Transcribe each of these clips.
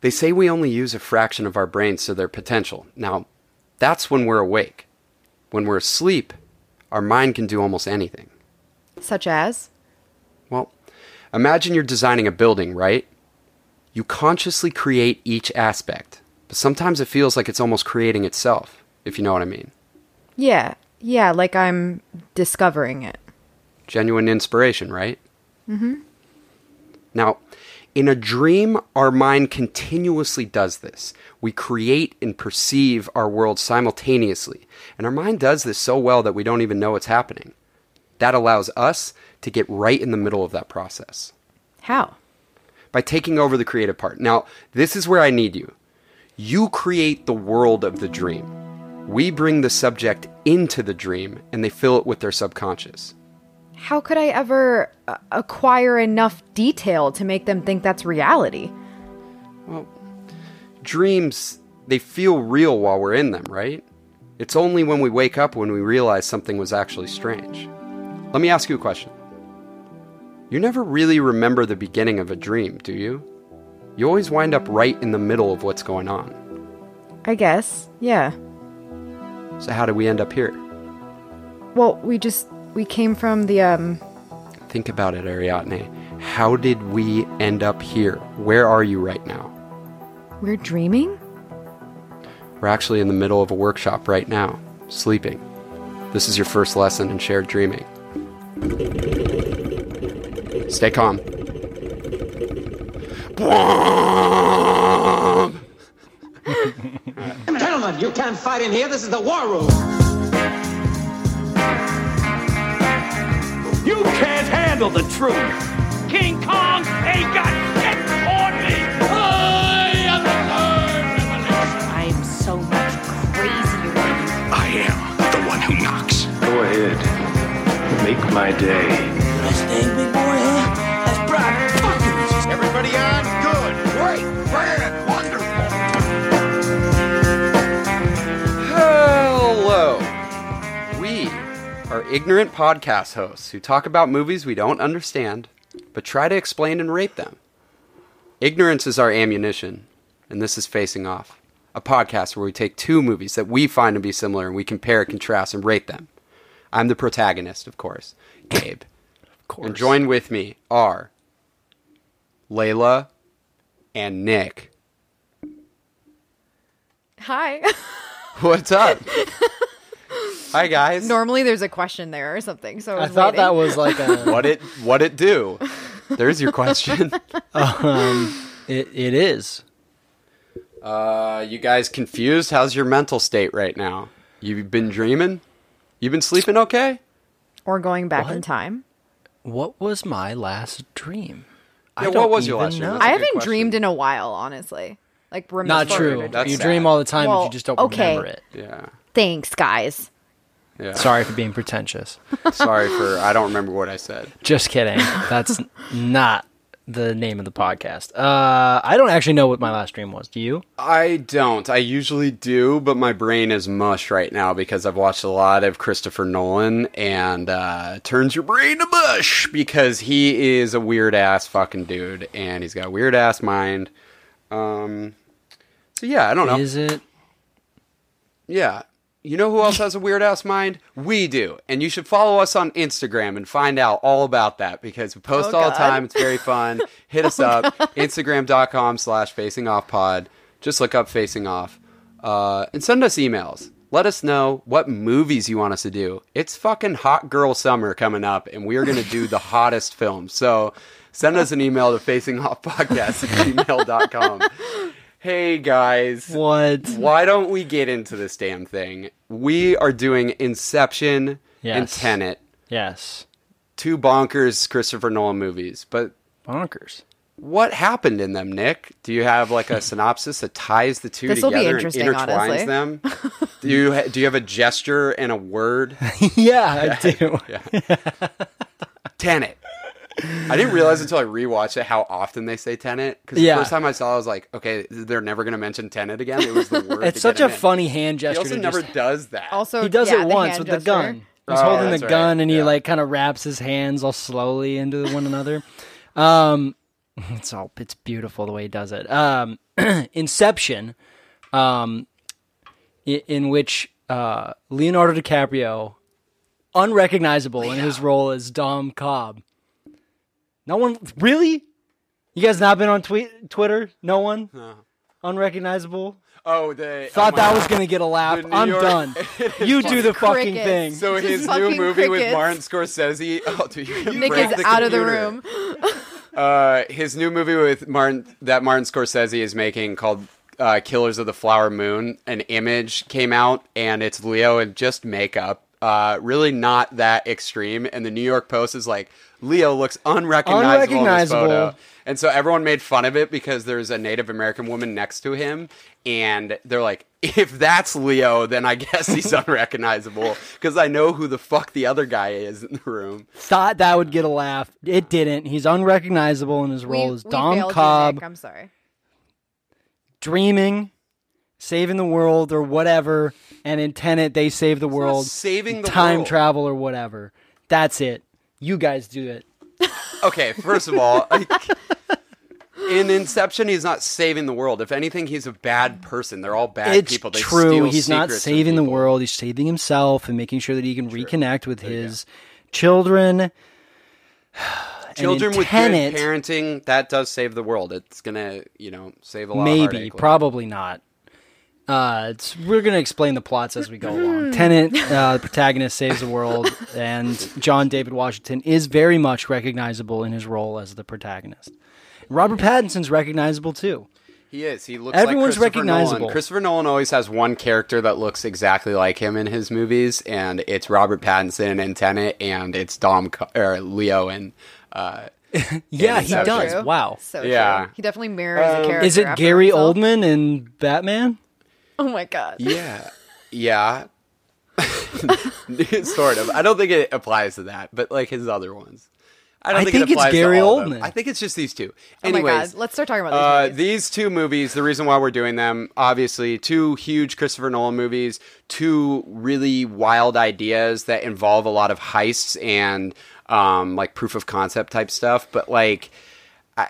They say we only use a fraction of our brains to their potential. Now, that's when we're awake. When we're asleep, our mind can do almost anything. Such as? Well, imagine you're designing a building, right? You consciously create each aspect, but sometimes it feels like it's almost creating itself, if you know what I mean. Yeah. Yeah, like I'm discovering it. Genuine inspiration, right? Mm-hmm. Now, in a dream, our mind continuously does this. We create and perceive our world simultaneously. And our mind does this so well that we don't even know it's happening. That allows us to get right in the middle of that process How? by taking over the creative part. Now, this is where I need you. You create the world of the dream. We bring the subject into the dream and they fill it with their subconscious. How could I ever uh, acquire enough detail to make them think that's reality? Well, dreams they feel real while we're in them, right? It's only when we wake up when we realize something was actually strange. Let me ask you a question. You never really remember the beginning of a dream, do you? You always wind up right in the middle of what's going on. I guess. Yeah. So how did we end up here? Well, we just we came from the um Think about it, Ariadne. How did we end up here? Where are you right now? we're dreaming? We're actually in the middle of a workshop right now, sleeping. This is your first lesson in shared dreaming. Stay calm. Gentlemen, you can't fight in here. This is the war room. You can't handle the truth. King Kong ain't got shit on me. I am the third revelation. I'm so much crazier than you. I am the one who knocks. Go ahead. Make my day. Best thing, big boy, ignorant podcast hosts who talk about movies we don't understand, but try to explain and rate them. Ignorance is our ammunition, and this is Facing Off, a podcast where we take two movies that we find to be similar and we compare, contrast, and rate them. I'm the protagonist, of course, Gabe. Of course. And join with me are Layla and Nick. Hi. What's up? Hi guys. Normally there's a question there or something. So I, I was thought that was like a. what it what it do? There's your question. um, it, it is. Uh, you guys confused? How's your mental state right now? You've been dreaming? You've been sleeping okay? or going back in time. What was my last dream? Yeah, what was your last dream? That's a I good haven't question. dreamed in a while, honestly. Like remember Not true. That's you sad. dream all the time, but Well, you just don't okay. remember it. Yeah. Thanks, guys. Yeah. Sorry for being pretentious. Sorry for I don't remember what I said. Just kidding. That's not the name of the podcast. Uh, I don't actually know what my last dream was. Do you? I don't. I usually do, but my brain is mush right now because I've watched a lot of Christopher Nolan and uh, turns your brain to mush because he is a weird ass fucking dude and he's got a weird ass mind. Um, so yeah, I don't know. Is it? Yeah. You know who else has a weird ass mind? We do. And you should follow us on Instagram and find out all about that because we post Oh, all the time. It's very fun. Hit us up. Instagram.com slash facing off pod. Just look up facing off. Uh, and send us emails. Let us know what movies you want us to do. It's fucking hot girl summer coming up, and we are going to do the hottest films. So send us an email to facingoffpodcast at gmail.com. Hey guys. What? Why don't we get into this damn thing? We are doing Inception and Tenet, Yes. two bonkers Christopher Nolan movies. But Bonkers. what happened in them, Nick? Do you have like a synopsis that ties the two This'll be together and intertwines honestly. them? Do you ha- do you have a gesture and a word? yeah, I do. Tenet. I didn't realize until I rewatched it how often they say Tenet. Because Yeah. the first time I saw, it, I was like, okay, they're never going to mention Tenet again. It was the word. It's to such get a him in. funny hand He gesture. also never just- does that. Also, he does yeah, it once hand with the gun. He's Oh, holding that's the right. gun and he Yeah. like kind of wraps his hands all slowly into one another. Um, it's all it's beautiful the way he does it. Um, Inception, um, i- in which uh, Leonardo DiCaprio, unrecognizable in his role as Dom Cobb. No one really. You guys not been on tweet Twitter? No one. No. Unrecognizable. Oh, they Thought oh that God. was gonna get a laugh. The I'm York- done. You do the fucking thing. So Just his new fucking movie with. Martin Scorsese. Oh, dude, you're gonna Nick break is out of the room. Uh, his new movie with Martin that Martin Scorsese is making called uh, Killers of the Flower Moon. An image came out, and it's Leo in just makeup. Uh, really not that extreme. And the New York Post is like, Leo looks unrecognizable, in this photo. And so everyone made fun of it because there's a Native American woman next to him, and they're like, if that's Leo, then I guess he's unrecognizable because I know who the fuck the other guy is in the room. Thought that would get a laugh. It didn't. He's unrecognizable in his role We- as we Dom failed you, Cobb, I'm sorry. dreaming, saving the world or whatever, and in Tenet they save the world, saving the time world. travel or whatever. That's it. You guys do it. Okay, first of all, like, in Inception, he's not saving the world. If anything, he's a bad person. They're all bad it's people. They true. He's not saving the world. He's saving himself and making sure that he can reconnect with his children. Children with Tenet, good parenting that does save the world. It's gonna, you know, save a lot. of people. maybe, probably not. Uh, it's, we're going to explain the plots as we go along. Tenet, uh, the protagonist, saves the world, and John David Washington is very much recognizable in his role as the protagonist. Robert Pattinson's recognizable too. He is. He looks Everyone's like Christopher recognizable. Nolan. Christopher Nolan always has one character that looks exactly like him in his movies, and it's Robert Pattinson in Tenet, and it's Dom Co- or Leo in. Uh, Yeah, he Inception. does. True. Wow. So Yeah. true. He definitely mirrors a character. Is it Gary himself. Oldman in Batman? Oh my god. yeah, yeah, sort of. I don't think it applies to that, but like his other ones. I don't I think, think it it's applies Gary to all of them. Oldman. I think it's just these two. Oh my god. Let's start talking about Uh, these movies. these two movies, the reason why we're doing them, obviously, two huge Christopher Nolan movies, two really wild ideas that involve a lot of heists and um, like proof of concept type stuff. But like, I,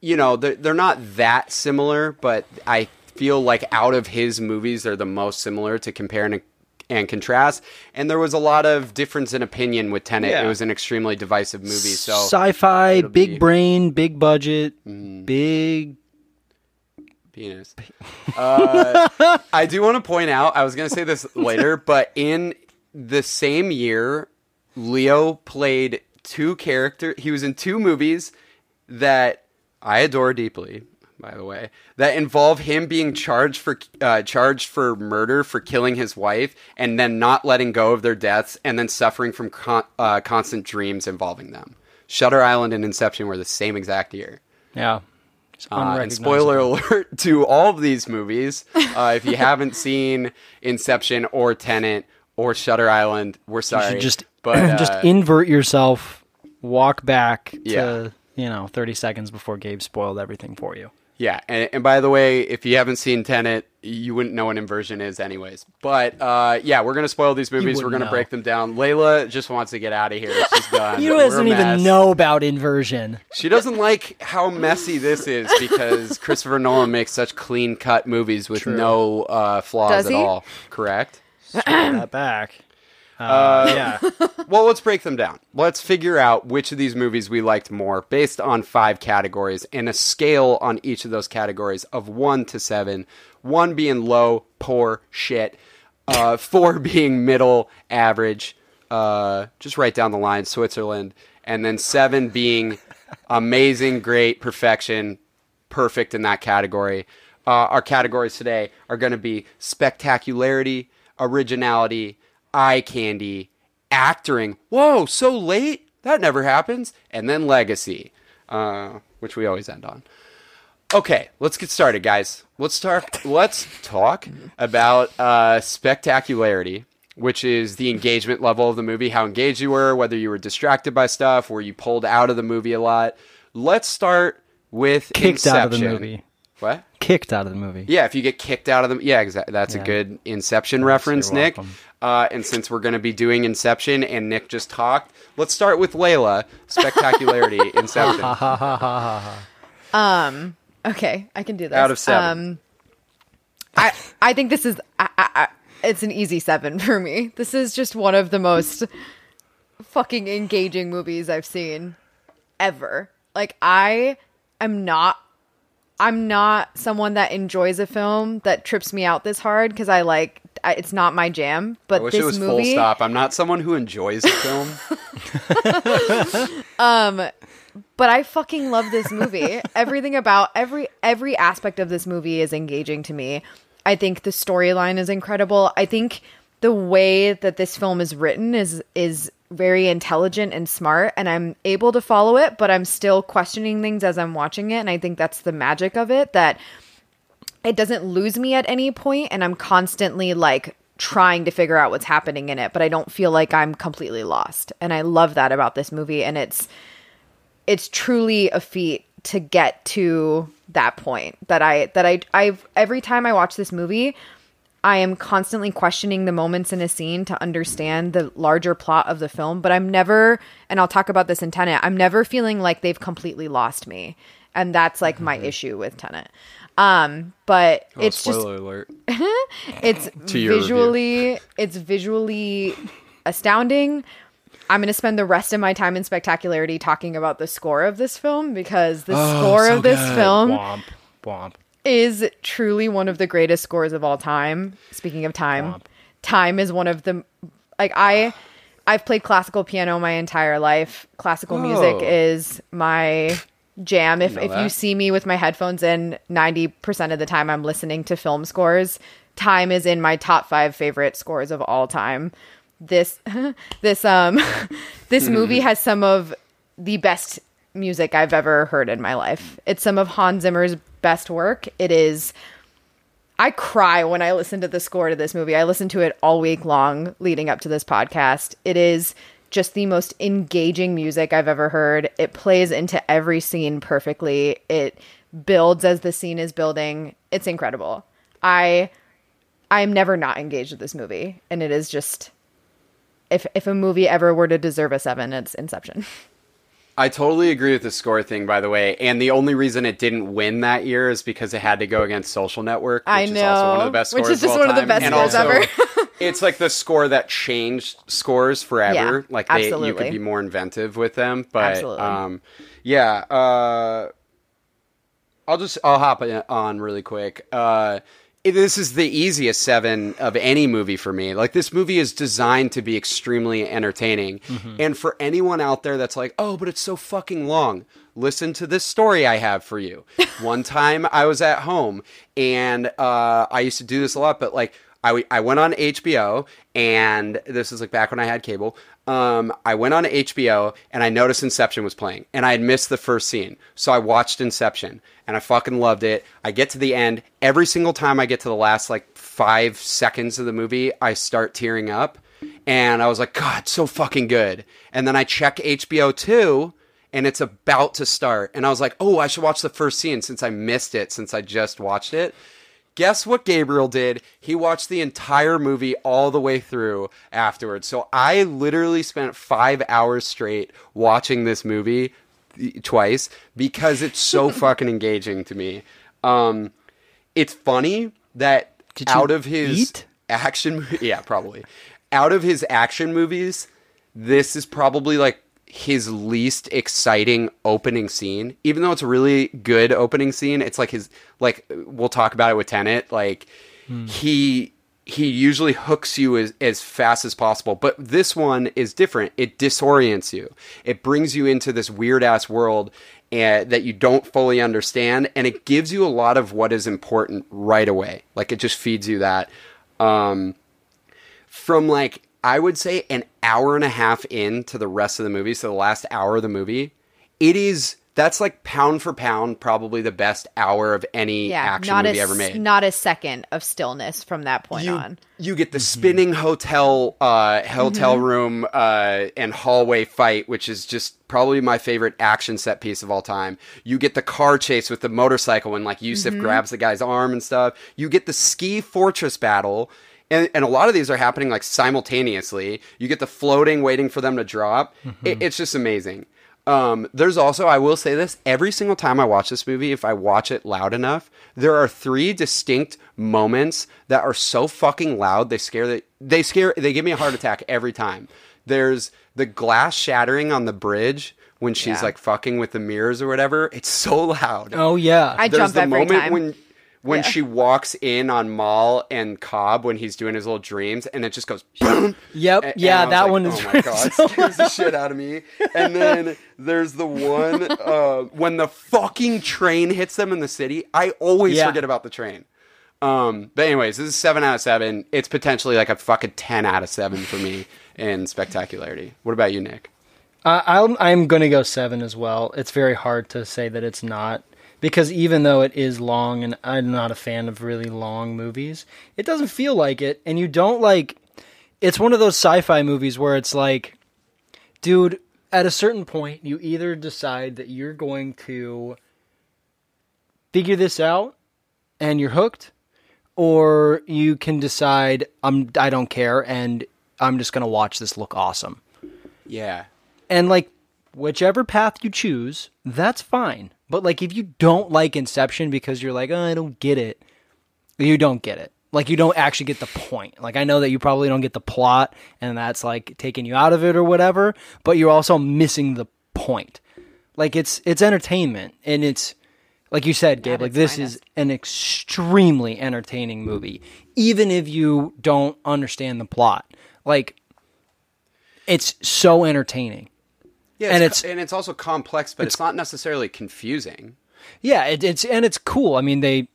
you know, they're, they're not that similar, but I feel like out of his movies, they're the most similar to compare and, and contrast. And there was a lot of difference in opinion with Tenet. Yeah. It was an extremely divisive movie. So Sci-fi, big be- Mm. brain, big budget, big. penis. Uh, I do want to point out, I was going to say this later, but in the same year, Leo played two character. He was in two movies that I adore deeply. By the way, that involve him being charged for uh, charged for murder for killing his wife, and then not letting go of their deaths, and then suffering from con- uh, constant dreams involving them. Shutter Island and Inception were the same exact year. Yeah. Uh, and spoiler alert to all of these movies. Uh, if you haven't seen Inception or Tenet or Shutter Island, we're You sorry. should just but uh, just invert yourself, walk back Yeah. to you know thirty seconds before Gabe spoiled everything for you. Yeah. And, and by the way, if you haven't seen Tenet, you wouldn't know what inversion is, anyways. But uh, yeah, we're gonna spoil these movies. We're gonna know. break them down. Layla just wants to get out of here. She's done. You We're a doesn't even know about inversion. She doesn't like how messy this is because Christopher Nolan makes such clean cut movies with no uh, flaws Does at he? all. Correct. Scroll that back. Uh, yeah. Well, let's break them down. Let's figure out which of these movies we liked more based on five categories and a scale on each of those categories of one to seven. One being low, poor, shit. Uh, four being middle, average. Uh, just right down the line, Switzerland. And then seven being amazing, great, perfection, perfect in that category. Uh, our categories today are going to be spectacularity, originality, eye candy, acting. Whoa, so late? That never happens. And then legacy, uh, which we always end on. Okay, let's get started, guys. Let's start. Let's talk about uh, spectacularity, which is the engagement level of the movie, how engaged you were, whether you were distracted by stuff, were you pulled out of the movie a lot. Let's start with Kicked out of the Inception. movie. What? Kicked out of the movie. Yeah, if you get kicked out of them, yeah, exactly. That's Yeah. a good Inception reference, Nick. Uh, and since we're going to be doing Inception and Nick just talked, let's start with Layla. Spectacularity, Inception. Um. Okay, I can do this. Out of seven. Um, I I think this is I, I, it's an easy seven for me. This is just one of the most fucking engaging movies I've seen ever. Like I am not I'm not someone that enjoys a film that trips me out this hard because I like it's not my jam. But I wish this it was movie, full stop. I'm not someone who enjoys a film. Um, but I fucking love this movie. Everything about every every aspect of this movie is engaging to me. I think the storyline is incredible. I think the way that this film is written is is very intelligent and smart and I'm able to follow it, but I'm still questioning things as I'm watching it and I think that's the magic of it that it doesn't lose me at any point and I'm constantly like trying to figure out what's happening in it, but I don't feel like I'm completely lost. And I love that about this movie and it's it's truly a feat to get to that point that I that I I've every time I watch this movie, I am constantly questioning the moments in a scene to understand the larger plot of the film, but I'm never and I'll talk about this in Tenet, I'm never feeling like they've completely lost me. And that's like my mm-hmm. issue with Tenet. Um, but Oh, it's just alert. it's visually it's visually astounding. I'm going to spend the rest of my time in spectacularity talking about the score of this film because the Oh, score of this film Womp, womp. is truly one of the greatest scores of all time. Speaking of time, Womp. time is one of the like I I've played classical piano my entire life. Classical music Oh. is my jam. If if you see me with my headphones in, 90% of the time I'm listening to film scores. Time is in my top 5 favorite scores of all time. This this um this movie has some of the best music I've ever heard in my life. It's some of Hans Zimmer's best work. It is I cry when I listen to the score to this movie. I listen to it all week long leading up to this podcast. It is just the most engaging music I've ever heard. It plays into every scene perfectly. It builds as the scene is building. It's incredible. I I'm never not engaged with this movie and it is just if if a movie ever were to deserve a 7, it's Inception. I totally agree with the score thing, by the way. And the only reason it didn't win that year is because it had to go against Social Network, which I is also one of the best which is just of one of the best and scores also, ever. it's like the score that changed scores forever. Yeah, like they, you could be more inventive with them. But Absolutely. um, yeah, uh, I'll just I'll hop on really quick. Uh, this is the easiest seven of any movie for me. Like this movie is designed to be extremely entertaining, and for anyone out there that's like, "Oh, but it's so fucking long," listen to this story I have for you. One time I was at home, and uh, I used to do this a lot, but like. I, w- I went on HBO, and this is like back when I had cable. Um, I went on HBO, and I noticed Inception was playing, and I had missed the first scene. So I watched Inception, and I fucking loved it. I get to the end. Every single time I get to the last like five seconds of the movie, I start tearing up. And I was like, God, so fucking good. And then I check HBO 2, and it's about to start. And I was like, oh, I should watch the first scene since I missed it, since I just watched it. Guess what Gabriel did? He watched the entire movie all the way through afterwards. So I literally spent five hours straight watching this movie twice because it's so fucking engaging to me. Um, it's funny that Did out of his eat? action, yeah, probably out of his action movies, this is probably like his least exciting opening scene. Even though it's a really good opening scene, it's like his like we'll talk about it with Tenet. Like he he usually hooks you as, as fast as possible, but this one is different. It disorients you. It brings you into this weird ass world uh, that you don't fully understand, and it gives you a lot of what is important right away. Like it just feeds you that. Um, from like I would say an hour and a half into the rest of the movie, so the last hour of the movie, it is that's like pound for pound probably the best hour of any Yeah, action not movie a ever made. not a second of stillness from that point you, on. you get the spinning hotel uh, hotel Mm-hmm. room uh, and hallway fight, which is just probably my favorite action set piece of all time. You get the car chase with the motorcycle when like Yusuf Mm-hmm. grabs the guy's arm and stuff. You get the ski fortress battle. And, and a lot of these are happening like simultaneously. You get the floating, waiting for them to drop. It, it's just amazing. Um, there's also, I will say this: every single time I watch this movie, if I watch it loud enough, there are three distinct moments that are so fucking loud they scare the, they scare they give me a heart attack every time. There's the glass shattering on the bridge when she's Yeah. like fucking with the mirrors or whatever. It's so loud. Oh yeah. I There's jump the every moment time. when when Yeah. she walks in on Mal and Cobb when he's doing his little dreams, and it just goes boom. Yep. And yeah, was that like, one is Oh my god, so scares the shit out of me. And then there's the one uh, when the fucking train hits them in the city. I always Yeah. forget about the train. Um, but anyways, this is seven out of seven. It's potentially like a fucking ten out of seven for me in spectacularity. What about you, Nick? I, I'm I'm gonna go seven as well. It's very hard to say that it's not because even though it is long, and I'm not a fan of really long movies, it doesn't feel like it, and you don't like. It's one of those sci-fi movies where it's like, dude, at a certain point, you either decide that you're going to figure this out and you're hooked, or you can decide I'm I don't care and I'm just gonna watch this look awesome. Yeah, And like whichever path you choose, that's fine. But like if you don't like Inception because you're like, oh, I don't get it, you don't get it. Like you don't actually get the point. Like I know that you probably don't get the plot and that's like taking you out of it or whatever, but you're also missing the point. Like it's it's entertainment and it's like you said, Gabe, like this finest. is an extremely entertaining movie. Even if you don't understand the plot. Like it's so entertaining. Yeah, And it's, it's- and it's also complex, but it's, not necessarily confusing. Yeah, it, it's and it's cool. I mean, they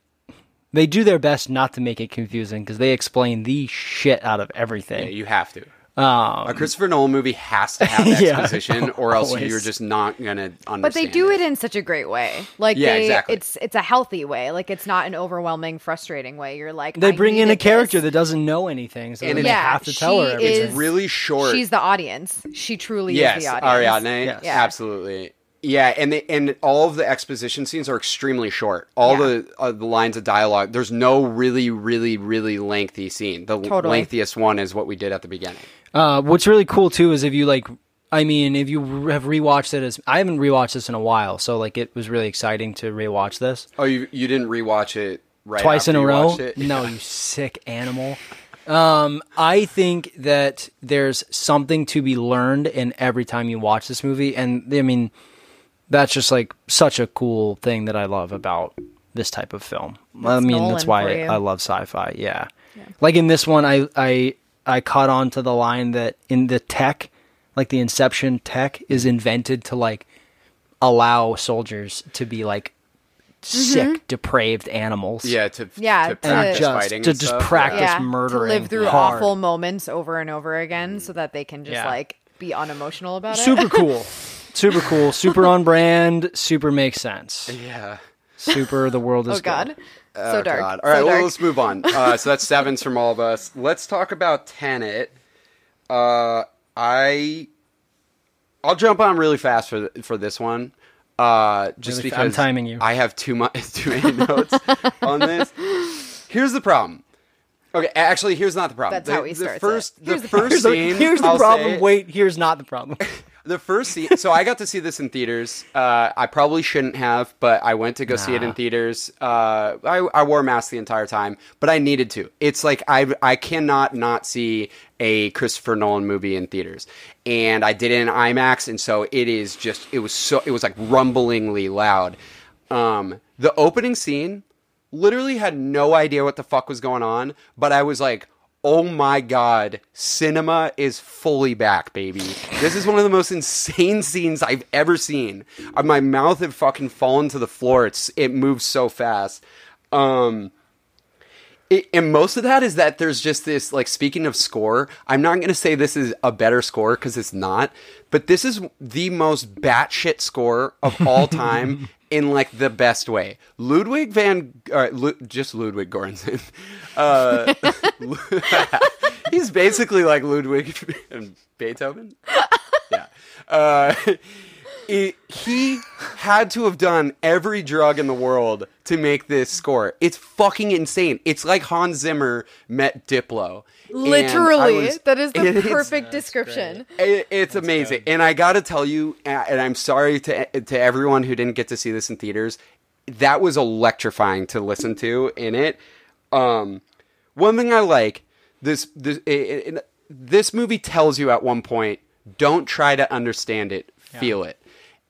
they do their best not to make it confusing because they explain the shit out of Yeah, everything. you have to. Um, A Christopher Nolan movie has to have Yeah. exposition, or else Always. you're just not gonna understand. But they do it in such a great way. Like Yeah, they, exactly. it's it's a healthy way. Like it's not an overwhelming, frustrating way. You're like they I bring in a character this. that doesn't know anything, so And then it- they Yeah, have to tell her she everything. It's really short. She's the audience. She truly yes, is the audience. Ariadne. Yes. Yeah. Absolutely. Yeah, and the, and all of the exposition scenes are extremely short. All Yeah. the uh, the lines of dialogue. There's no really, really, really lengthy scene. The Totally. lengthiest one is what we did at the beginning. Uh, what's really cool too is if you like, I mean, if you have rewatched it as I haven't rewatched this in a while, so like it was really exciting to rewatch this Oh, you you didn't rewatch it right twice in a you row. watched it? No, you sick animal. Um, I think that there's something to be learned in every time you watch this movie, and I mean, that's just like such a cool thing that I love about this type of film. I That's mean, that's why I. I love sci-fi. Yeah. like in this one, I I I caught on to the line that in the tech, like the Inception tech, is invented to like allow soldiers to be like sick, mm-hmm. depraved animals. Yeah, to Yeah, to to- practice just fighting to just stuff. practice Yeah, to murdering live through hard. awful moments over and over again, so that they can just Yeah. like be unemotional about it. super cool super cool super on brand super makes sense Yeah. super the world is dark. Oh God, good. so Oh, dark. God. All right, so well, dark. let's move on. Uh, so that's sevens from all of us. Let's talk about Tenet. Uh, I I'll jump on really fast for for this one. Uh, just Really because I'm timing you. I have too much too many notes on this. Here's the problem. Okay, actually, here's not the problem. That's the, how he the starts first it. the Here's the- first here's the, scene. here's the I'll problem say- wait here's not the problem the first scene. So I got to see this in theaters. Uh, I probably shouldn't have, but I went to go see it in theaters. Uh, I, I wore a mask the entire time, but I needed to. It's like I I cannot not see a Christopher Nolan movie in theaters, and I did it in IMAX, and so it is just it was so it was like rumblingly loud. Um, the opening scene literally had no idea what the fuck was going on, but I was like, oh my god, cinema is fully back, baby. This is one of the most insane scenes I've ever seen. Uh, My mouth had fucking fallen to the floor. It's it moves so fast. Um it, and most of that is that there's just this like speaking of score i'm not going to say this is a better score because it's not but this is the most batshit score of all time in like the best way ludwig van uh, Lu- just ludwig Göransson. uh, he's basically like ludwig and beethoven yeah uh, it, he had to have done every drug in the world to make this score. It's fucking insane. It's like Hans Zimmer met Diplo. And I Literally, was- that is the it- perfect description. It, it's amazing, and I got to tell you, and I'm sorry to to everyone who didn't get to see this in theaters. That was electrifying to listen to in it. Um, one thing I like this this it, it- this movie tells you at one point, don't try to understand it, feel it,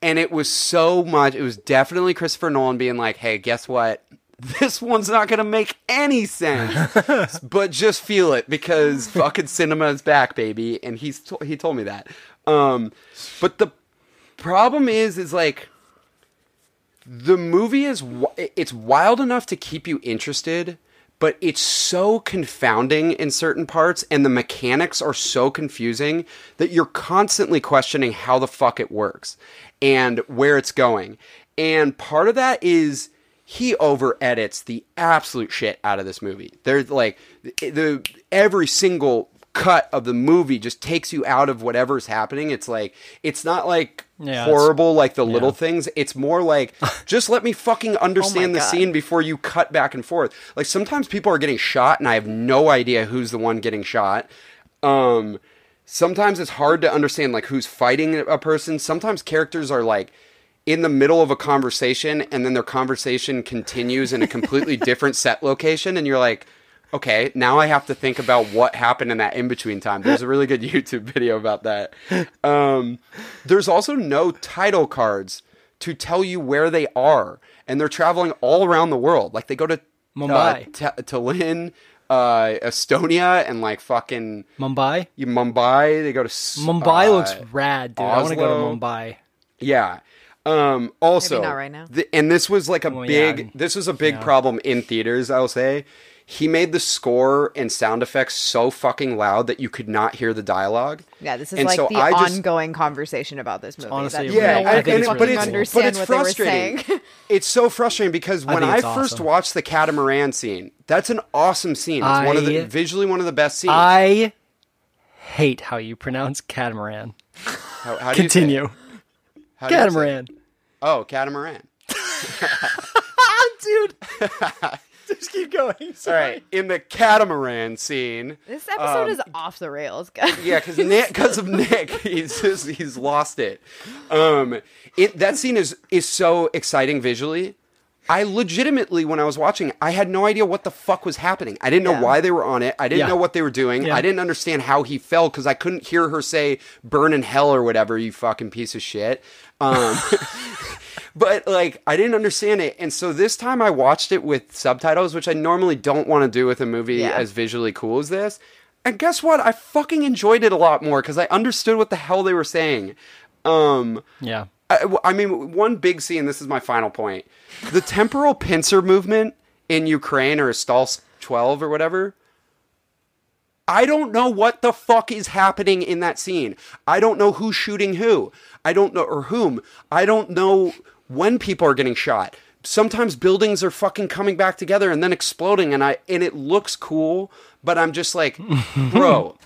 and it was so much. It was definitely Christopher Nolan being like, "Hey, guess what." This one's not gonna make any sense, but just feel it because fucking cinema is back, baby. And he's to- he told me that. Um, but the problem is, is like the movie is wi- it's wild enough to keep you interested but it's so confounding in certain parts and the mechanics are so confusing that you're constantly questioning how the fuck it works and where it's going and part of that is he over edits the absolute shit out of this movie there's like the, the every single cut of the movie just takes you out of whatever's happening it's like it's not like Yeah, horrible like the little things. It's more like just let me fucking understand the God. scene before you cut back and forth. Like sometimes people are getting shot and I have no idea who's the one getting shot. Um sometimes it's hard to understand like who's fighting a person. Sometimes characters are like in the middle of a conversation and then their conversation continues in a completely different set location and you're like okay, now I have to think about what happened in that in between time. There's a really good YouTube video about that. Um, there's also no title cards to tell you where they are, and they're traveling all around the world. Like they go to Mumbai. uh, Ta- Tallinn, uh, Estonia, and like fucking Mumbai. You Mumbai. They go to Mumbai uh, looks rad, dude. I want to go to Mumbai. Yeah. Um, also, Maybe not right now. th- and this was like a Well, big. I'm- this was a big yeah. problem in theaters. I'll say he made the score and sound effects so fucking loud that you could not hear the dialogue. Yeah, this is And like so the I just- ongoing conversation about this movie. honestly that Yeah, no I one think can it's fucking really cool. understand but it's what they were frustrating. it's so frustrating because when think I, first awesome. watched the catamaran scene, that's an awesome scene. It's one of the visually one of the best scenes. I hate how you pronounce catamaran. how, how do you say it? Continue. How do you? Catamaran. Oh, catamaran. Dude. Just keep going. All right, in the catamaran scene. This episode Um, is off the rails, guys. Yeah, because Nick, because of Nick, he's just he's lost it. Um, it that scene is is so exciting visually. I legitimately, when I was watching, I had no idea what the fuck was happening. I didn't know Yeah. why they were on it. I didn't Yeah. know what they were doing. Yeah. I didn't understand how he fell because I couldn't hear her say "burn in hell" or whatever. You fucking piece of shit. Um, but like I didn't understand it, and so this time I watched it with subtitles, which I normally don't want to do with a movie as visually cool as this. And guess what? I fucking enjoyed it a lot more because I understood what the hell they were saying. Um, Yeah. I, I mean, one big scene. This is my final point. The temporal pincer movement in Ukraine or Stalsk twelve or whatever. I don't know what the fuck is happening in that scene. I don't know who's shooting who. I don't know or whom. I don't know when people are getting shot. Sometimes buildings are fucking coming back together and then exploding and I and it looks cool, but I'm just like, bro,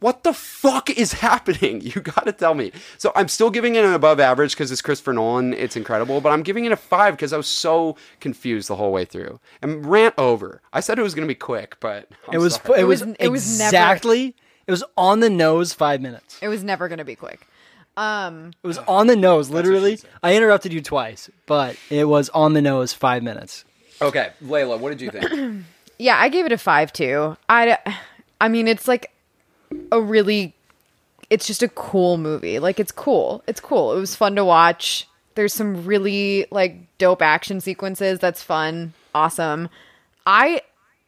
what the fuck is happening? You got to tell me. So I'm still giving it an above average because it's Christopher Nolan. It's incredible, but I'm giving it a five because I was so confused the whole way through. And rant over. I said it was going to be quick, but I'm It was sorry. it was, was- it was never- exactly it was on the nose 5 minutes. It was never gonna be quick. Um, It was on the nose literally. I interrupted you twice, but it was on the nose 5 minutes. okay. Layla, what did you think? yeah, I gave it a five too. I, I mean, it's like a really, it's just a cool movie. Like it's cool. It's cool. It was fun to watch. There's some really like dope action sequences. That's fun. Awesome. I.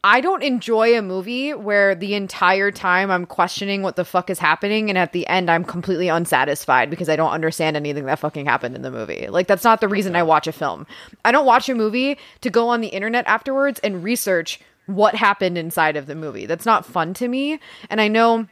I don't enjoy a movie where the entire time I'm questioning what the fuck is happening and at the end I'm completely unsatisfied because I don't understand anything that fucking happened in the movie. Like that's not the reason I watch a film. I don't watch a movie to go on the internet afterwards and research what happened inside of the movie. That's not fun to me. And I know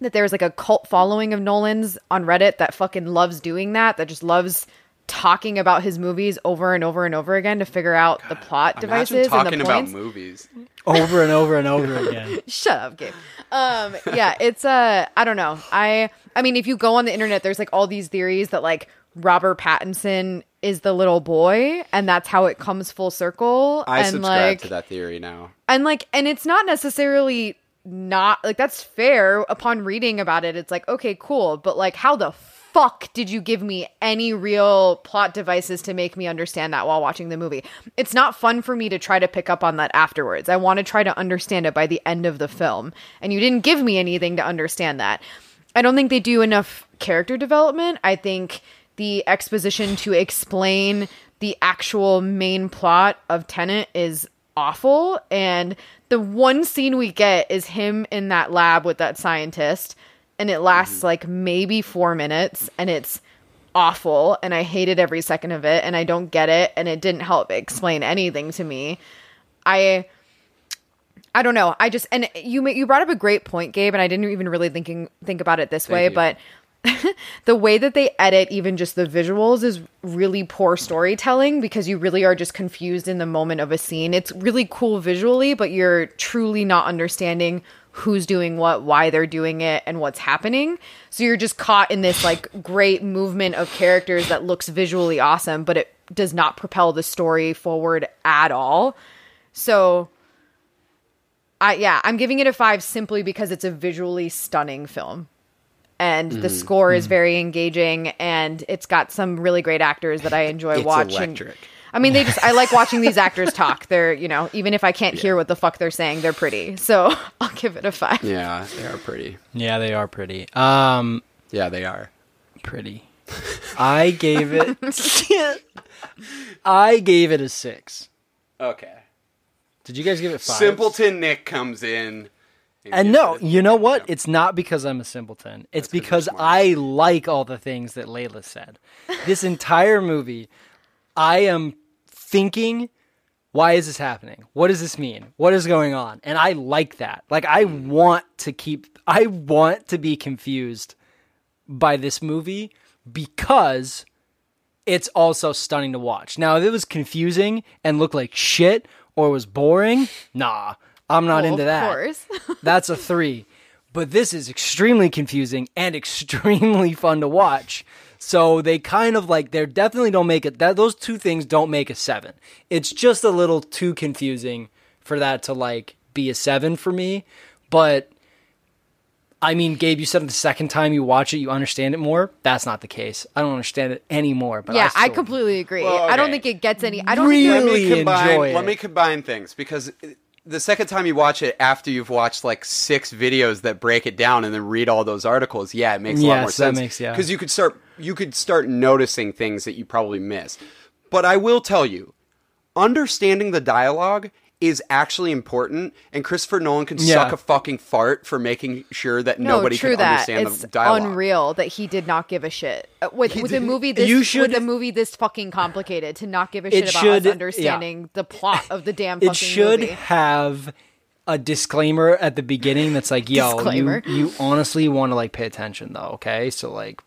that there's like a cult following of Nolan's on Reddit that fucking loves doing that, that just loves talking about his movies over and over and over again to figure out the plot Imagine devices and talking the about movies. Over and over and over again. Shut up, Gabe. Um, yeah, it's uh, I don't know. I, I mean, if you go on the internet, there's like all these theories that like Robert Pattinson is the little boy and that's how it comes full circle I and subscribe like to that theory now. and like and it's not necessarily not like that's fair. Upon reading about it it's like okay cool. But like how the fuck did you give me any real plot devices to make me understand that while watching the movie? It's not fun for me to try to pick up on that afterwards. I want to try to understand it by the end of the film. And you didn't give me anything to understand that. I don't think they do enough character development. I think the exposition to explain the actual main plot of Tenet is awful. And the one scene we get is him in that lab with that scientist, and it lasts mm-hmm. like maybe four minutes, and it's awful. And I hated every second of it, and I don't get it, and it didn't help explain anything to me. I. I don't know. I just and you you brought up a great point, Gabe, and I didn't even really thinking think about it this way, you. but the way that they edit even just the visuals is really poor storytelling because you really are just confused in the moment of a scene. It's really cool visually, but you're truly not understanding who's doing what, why they're doing it, and what's happening. So you're just caught in this like great movement of characters that looks visually awesome, but it does not propel the story forward at all. So I yeah, I'm giving it a 5 simply because it's a visually stunning film and Mm-hmm. the score is very engaging and it's got some really great actors that I enjoy It's watching. electric. I mean, they just I like watching these actors talk. They're, you know, even if I can't hear what the fuck they're saying, they're pretty. So, I'll give it a 5. Yeah, they are pretty. Yeah, they are pretty. Um, Yeah, they are. pretty. I gave it. I gave it a six. Okay. Did you guys give it five? Simpleton Nick comes in. And no, it- you know what? It's not because I'm a simpleton. It's because I like all the things that Layla said. This entire movie, I am thinking, why is this happening? What does this mean? What is going on? And I like that. Like I want to keep I want to be confused by this movie because it's also stunning to watch. Now, if it was confusing and looked like shit or was boring, nah, I'm not Well, into of that. course. That's a three. But this is extremely confusing and extremely fun to watch. So they kind of like they definitely don't make it that those two things don't make a seven. It's just a little too confusing for that to like be a seven for me. But I mean, Gabe, you said the second time you watch it, you understand it more. That's not the case. I don't understand it anymore. But yeah, I, still completely agree. Well, I don't think it gets any I don't Really? think let me enjoy combine. it. Let me combine things because the second time you watch it after you've watched like six videos that break it down and then read all those articles, yeah, it makes a lot more sense. makes- yeah. because you could start you could start noticing things that you probably missed. But I will tell you, understanding the dialogue is actually important, and Christopher Nolan can Yeah. suck a fucking fart for making sure that no, nobody true can that. understand It's the dialogue. unreal that he did not give a shit Uh, with with a movie this You should- with a movie this fucking complicated to not give a shit about should- us understanding the plot of the damn fucking it should movie. have a disclaimer at the beginning that's like, yo, you, you honestly want to like pay attention though, okay? So like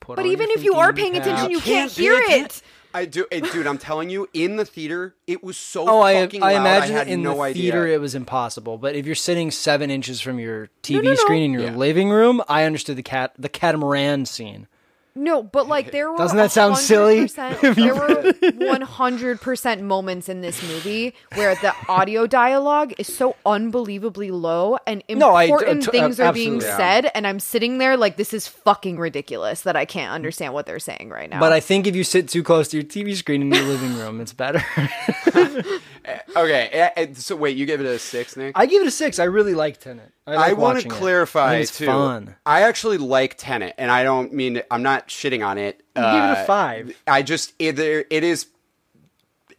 put But even if you are paying cap. attention, you can't pay hear atten- it. I do, eh, dude. I'm telling you, in the theater, it was so Oh, I, fucking I loud. imagine I had in no the idea. theater it was impossible. But if you're sitting seven inches from your TV no, no. screen in your Yeah. living room, I understood the cat the catamaran scene. No, but like there were Doesn't that sound silly? 100% There were 100% moments in this movie where the audio dialogue is so unbelievably low and No, I- important t- things are being absolutely. said and I'm sitting there like this is fucking ridiculous that I can't understand what they're saying right now. But I think if you sit too close to your TV screen in your living room, it's better. Okay, eh, eh, so wait, you gave it a six, Nick? I give it a six. I really like Tenet. I, I want to watching it. Clarify it's too. fun. I actually like Tenet, and I don't mean I'm not shitting on it. You give it Uh, a five. I just either it is.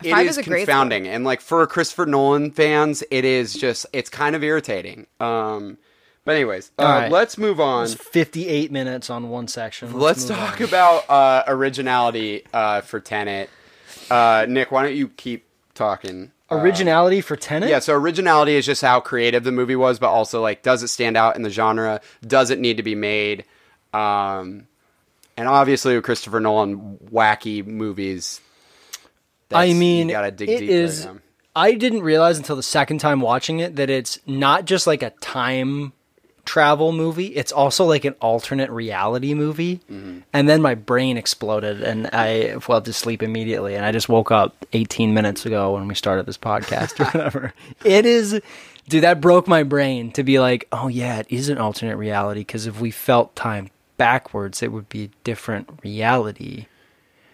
It Five is is a great confounding, and like for Christopher Nolan fans, it is just it's kind of irritating. Um, but anyways, uh, All right. let's move on. It's 58 minutes on one section. Let's move talk on. about uh, originality uh, for Tenet. Uh, Nick, why don't you keep talking? Originality for Tenet. Yeah, so originality is just how creative the movie was, but also like, does it stand out in the genre? Does it need to be made? Um, and obviously, with Christopher Nolan, wacky movies. I mean, you gotta dig it deep is. I didn't realize until the second time watching it that it's not just like a time travel movie. It's also like an alternate reality movie. And then my brain exploded and I fell to sleep immediately. And I just woke up 18 minutes ago when we started this podcast or whatever. it is, dude, that broke my brain to be like, oh yeah, it is an alternate reality. Because if we felt time backwards, it would be a different reality.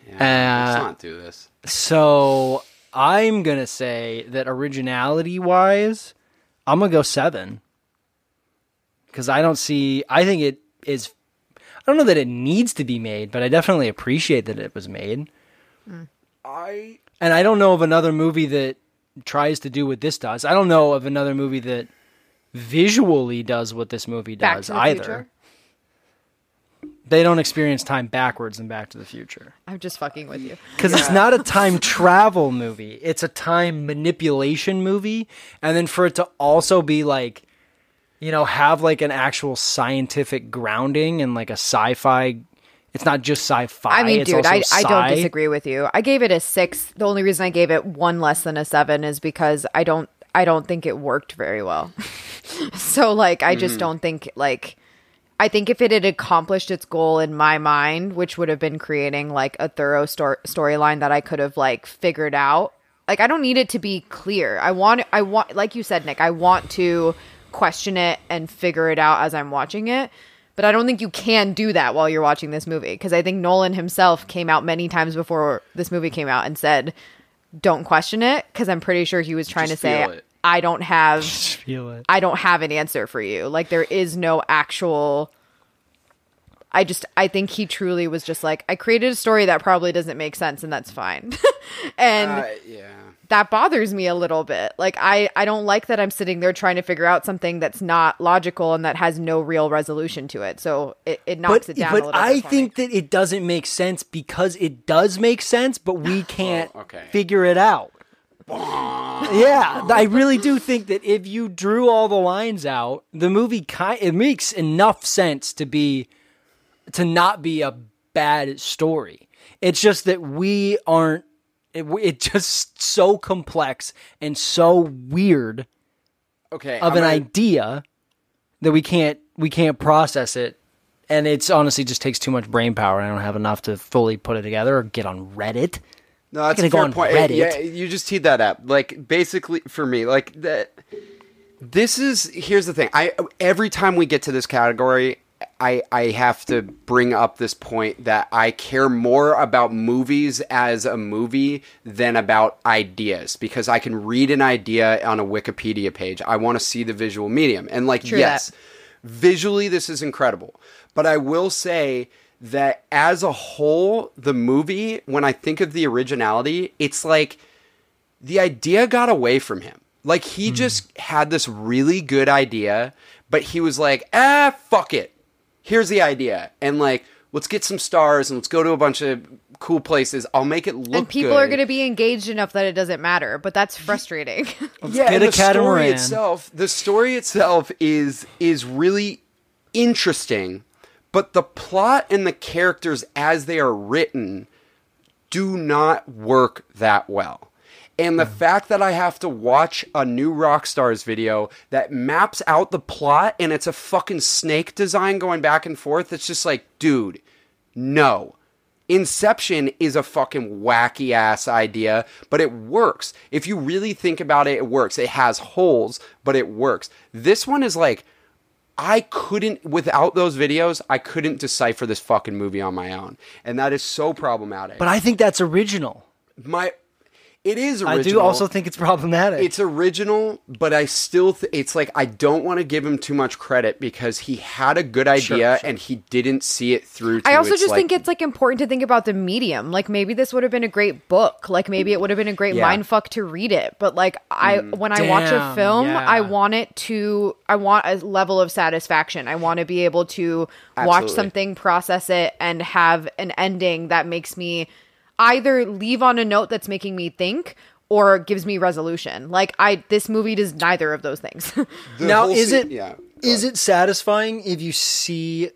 Yeah, let's Uh, not do this. So I'm gonna say that originality wise, I'm gonna go seven. Because I don't see. I think it is. I don't know that it needs to be made, but I definitely appreciate that it was made. I And I don't know of another movie that tries to do what this does. I don't know of another movie that visually does what this movie Back does to the either. Future? They don't experience time backwards in Back to the Future. I'm just fucking with you. because it's not a time travel movie it's a time manipulation movie and then for it to also be like you know have like an actual scientific grounding and like a sci-fi it's not just sci-fi I mean, it's dude, also I, I don't disagree with you. I gave it a six. The only reason I gave it one less than a seven is because I don't I don't think it worked very well. so like I just mm. don't think like I think if it had accomplished its goal in my mind, which would have been creating like a thorough stor- storyline that I could have like figured out. Like I don't need it to be clear. I want I want like you said Nick, I want to question it and figure it out as I'm watching it. But I don't think you can do that while you're watching this movie because I think Nolan himself came out many times before this movie came out and said, "Don't question it," because I'm pretty sure he was trying Just to say, it. "I don't have, I don't have an answer for you." Like there is no actual. I just, I think he truly was just like, I created a story that probably doesn't make sense, and that's fine. and uh, yeah. That bothers me a little bit. Like I I don't like that I'm sitting there trying to figure out something that's not logical and that has no real resolution to it. So it, it knocks but, it down but a little I bit for think me. that it doesn't make sense because it does make sense, but we oh, can't Oh, okay. figure it out. yeah, I really do think that if you drew all the lines out, the movie kind it makes enough sense to be to not be a bad story. It's just that we aren't. It, it's just so complex and so weird Okay. of I'm an gonna- idea that we can't we can't process it and it's honestly just takes too much brain power and i don't have enough to fully put it together or get on reddit No, that's a fair point. Reddit. Yeah, you just teed that up. Like basically for me, like that. This is here's the thing. I every time we get to this category, I I have to bring up this point that I care more about movies as a movie than about ideas because I can read an idea on a Wikipedia page. I want to see the visual medium, and like True yes, that. visually this is incredible. But I will say that as a whole, the movie, when I think of the originality, it's like the idea got away from him. Like he just had this really good idea, but he was like, ah, fuck it. Here's the idea. And like, let's get some stars and let's go to a bunch of cool places. I'll make it look and people good. are going to be engaged enough that it doesn't matter, but that's frustrating. yeah, get and a the story itself, the story itself is is really interesting, but the plot and the characters as they are written do not work that well. And the fact that I have to watch a new Rockstars video that maps out the plot and it's a fucking snake design going back and forth, it's just like, dude, no. Inception is a fucking wacky ass idea, but it works. If you really think about it, it works. It has holes, but it works. This one is like, I couldn't, without those videos, I couldn't decipher this fucking movie on my own. And that is so problematic. but i think that's original my, it is original. i do also think it's problematic It's original, but I still th- it's like I don't want to give him too much credit because he had a good idea sure. and he didn't see it through. To I also just like- think it's like important to think about the medium. Like maybe this would have been a great book. Like maybe it would have been a great Yeah. mind fuck to read it. But like I mm. when I watch a film, yeah. I want it to I want a level of satisfaction. I want to be able to watch something, process it and have an ending that makes me either leave on a note that's making me think or gives me resolution. Like I this movie does neither of those things. the now is se- it Yeah, is it satisfying if you see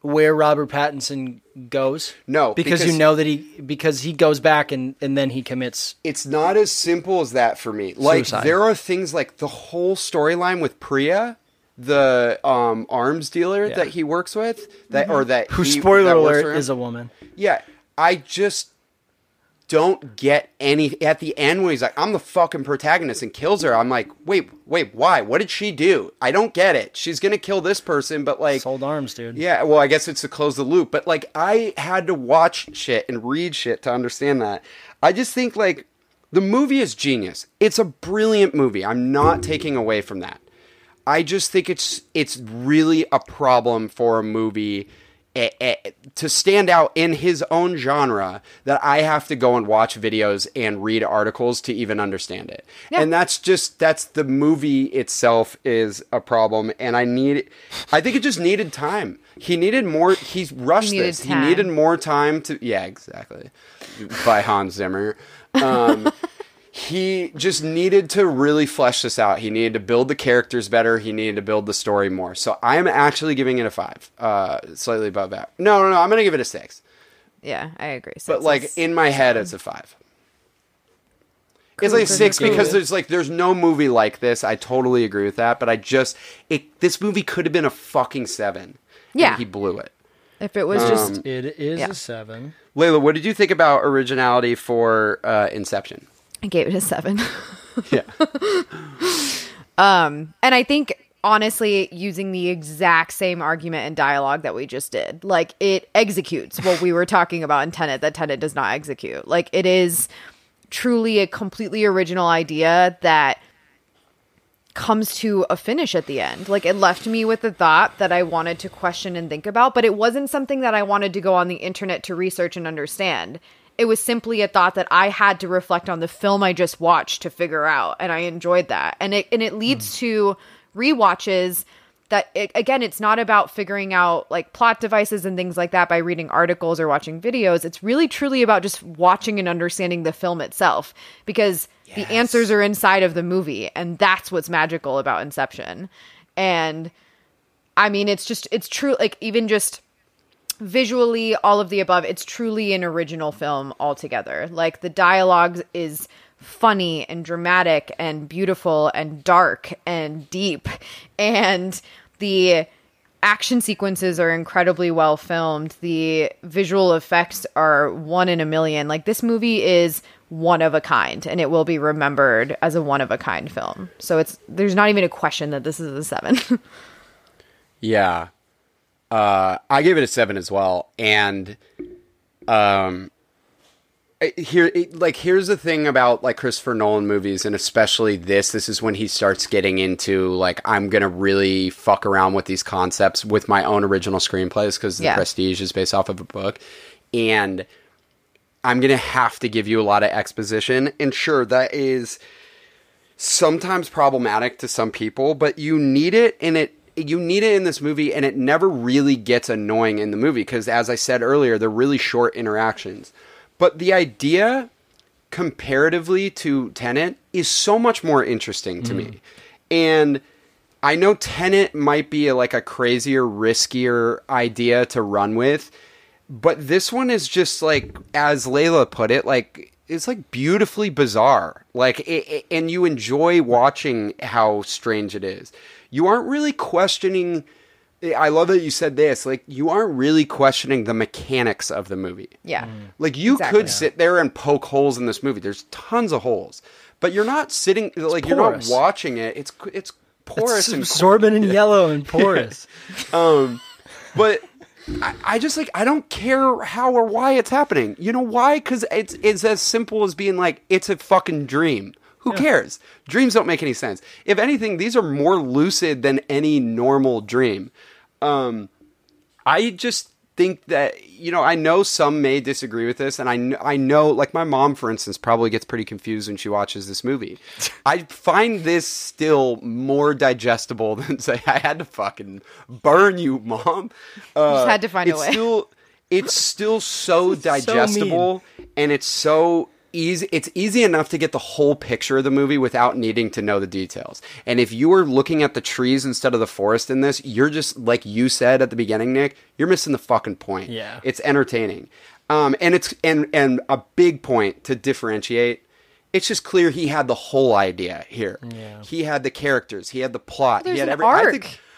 where robert pattinson goes No, because, because- you know that he because he goes back and and then he commits It's not as simple as that for me. Like Suicide. there are things like the whole storyline with Priya the um, arms dealer Yeah. that he works with, that or that Who he- spoiler that alert is a woman. Yeah, I just don't get any. At the end, when he's like, "I'm the fucking protagonist," and kills her, I'm like, "Wait, wait, why? What did she do? I don't get it. She's gonna kill this person, but like, Sold arms, dude. yeah, well, I guess it's to close the loop. But like, I had to watch shit and read shit to understand that. I just think like the movie is genius. It's a brilliant movie. I'm not taking away from that. I just think it's it's really a problem for a movie to stand out in his own genre that I have to go and watch videos and read articles to even understand it. And that's just that's the movie itself is a problem and I need I think it just needed time. He needed more he's rushed He this. time. He needed more time to yeah, exactly. By Hans Zimmer. Um he just needed to really flesh this out. He needed to build the characters better. He needed to build the story more. So I am actually giving it a five, uh, slightly above that. No, no, no. I'm gonna give it a six. Yeah, I agree. But like in my head, it's a five. It's Cool, like six cool. because there's like there's no movie like this. I totally agree with that. But I just it this movie could have been a fucking seven. and Yeah. he blew it. if it was just Um, It is Yeah. a seven. Layla, what did you think about originality for uh, Inception? I gave it a seven. Yeah, um, and I think honestly, using the exact same argument and dialogue that we just did, like it executes what we were talking about in Tenet that Tenet does not execute. Like it is truly a completely original idea that comes to a finish at the end. Like it left me with a thought that I wanted to question and think about, but it wasn't something that I wanted to go on the internet to research and understand. It was simply a thought that I had to reflect on the film I just watched to figure out, and I enjoyed that. And it and it leads hmm. to rewatches that it, again it's not about figuring out like plot devices and things like that by reading articles or watching videos. It's really truly about just watching and understanding the film itself because the answers are inside of the movie and that's what's magical about inception. And i mean it's just it's true like even just visually all of the above it's truly an original film altogether. Like the dialogue is funny and dramatic and beautiful and dark and deep. And the action sequences are incredibly well filmed. The visual effects are one in a million. Like this movie is one of a kind and it will be remembered as a one of a kind film. So it's there's not even a question that this is a seven. Yeah. Uh, I gave it a seven as well. And um, here, like, here's the thing about like Christopher Nolan movies, and especially this. This is when he starts getting into like, I'm gonna really fuck around with these concepts with my own original screenplays because The Prestige is based off of a book, and I'm gonna have to give you a lot of exposition. And sure, that is sometimes problematic to some people, but you need it and it you need it in this movie and it never really gets annoying in the movie because as I said earlier, they're really short interactions. But the idea comparatively to Tenet, is so much more interesting to me. Mm. And I know Tenet might be like a crazier, riskier idea to run with, but this one is just like, as Layla put it, like it's like beautifully bizarre. Like, it, it- and you enjoy watching how strange it is. You aren't really questioning. I love that you said this. Like, you aren't really questioning the mechanics of the movie. yeah Like you Exactly. could sit there and poke holes in this movie. There's tons of holes, but you're not sitting like you're not watching it. It's it's porous It's and absorbent and yellow and porous. um, but I, I just like I don't care how or why it's happening. You know why? Because it's it's as simple as being like it's a fucking dream. Who cares? Dreams don't make any sense. If anything, these are more lucid than any normal dream. Um, I just think that you know I know some may disagree with this, and I kn- I know like my mom, for instance, probably gets pretty confused when she watches this movie. I find this still more digestible than say I had to fucking burn you, mom. Uh, just had to find a way. Still, it's still so digestible, and it's so easy. It's easy enough to get the whole picture of the movie without needing to know the details. And if you were looking at the trees instead of the forest in this, you're just like you said at the beginning, Nick. You're missing the fucking point. Yeah. it's entertaining, um, and it's and and a big point to differentiate it's just clear he had the whole idea here. Yeah. He had the characters, he had the plot, There's he had an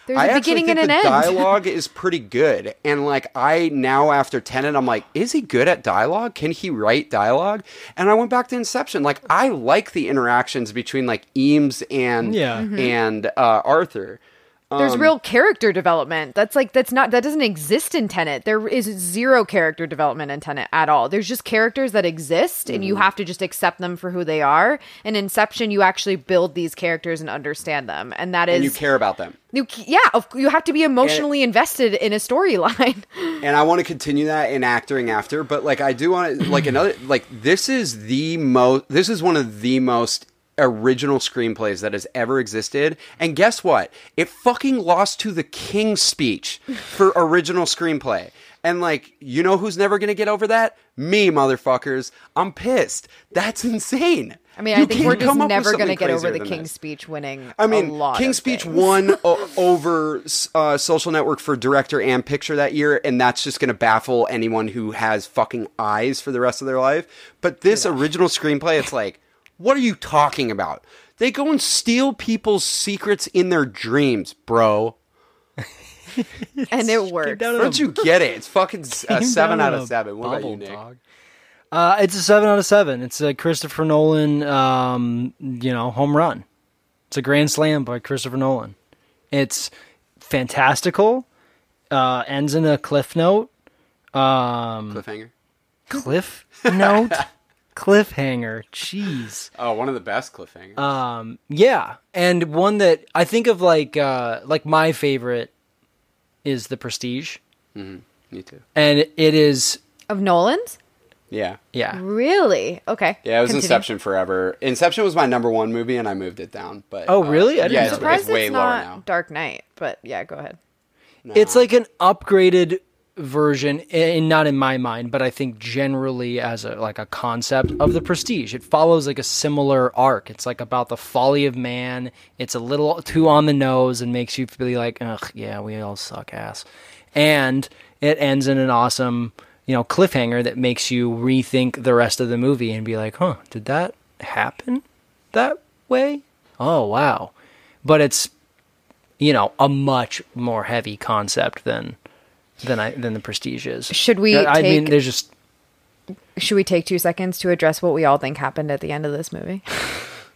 every. I There's I a actually beginning think and the an end. dialogue is pretty good, and like I now after Tenet, I'm like, is he good at dialogue? Can he write dialogue? And I went back to Inception. Like I like the interactions between like Eames and Yeah. Mm-hmm. Mhm. and uh, Arthur. There's Um, real character development. That's like that's not that doesn't exist in Tenet. There is zero character development in Tenet at all. There's just characters that exist and you Mm-hmm. have to just accept them for who they are. In Inception, you actually build these characters and understand them. And that is and you care about them. you yeah, you have to be emotionally invested in a storyline. and I want to continue that in acting after, but like I do want to like another like this is the most this is one of the most original screenplays that has ever existed. And guess what? It fucking lost to the King's Speech for original screenplay. And like, you know who's never to get over that? Me, motherfuckers. I'm pissed. That's insane. I mean, You I think we're just come up with never going to get over the King's this. Speech winning. I mean, a lot King's Speech things. won o- over uh, Social Network for director and picture that year, and that's just going to baffle anyone who has fucking eyes for the rest of their life. But this original screenplay, it's like, what are you talking about? They go and steal people's secrets in their dreams, bro. and it worked. down in Don't you get it? It's fucking s- a seven out of a seven. What about you, Nick? dog. Uh, it's a seven out of seven. It's a Christopher Nolan, um, you know, home run. It's a grand slam by Christopher Nolan. It's fantastical. Uh, ends in a cliff note. Um, Cliffhanger. cliff note, cliffhanger. Jeez. Oh, one of the best cliffhangers. Um, yeah, and one that I think of like uh, like my favorite is The Prestige, Mhm. Me too. and it is Of Nolan's? Yeah. yeah. Really? Okay. Yeah, it was Continue. Inception forever. Inception was my number one movie, and I moved it down. But Oh, really? I didn't yeah, know it's. Surprised it's way it's lower not now. Dark Knight, but yeah, go ahead. It's like an upgraded version, eh, and not in my mind, but I think generally as a like a concept of the Prestige. It follows like a similar arc. It's like about the folly of man. It's a little too on the nose and makes you feel like, ugh, yeah, we all suck ass. And it ends in an awesome, you know, cliffhanger that makes you rethink the rest of the movie and be like, huh, did that happen that way? Oh wow. But it's you know, a much more heavy concept than than I than the Prestige is. Should we I mean, take- there's just Should we take two seconds to address what we all think happened at the end of this movie?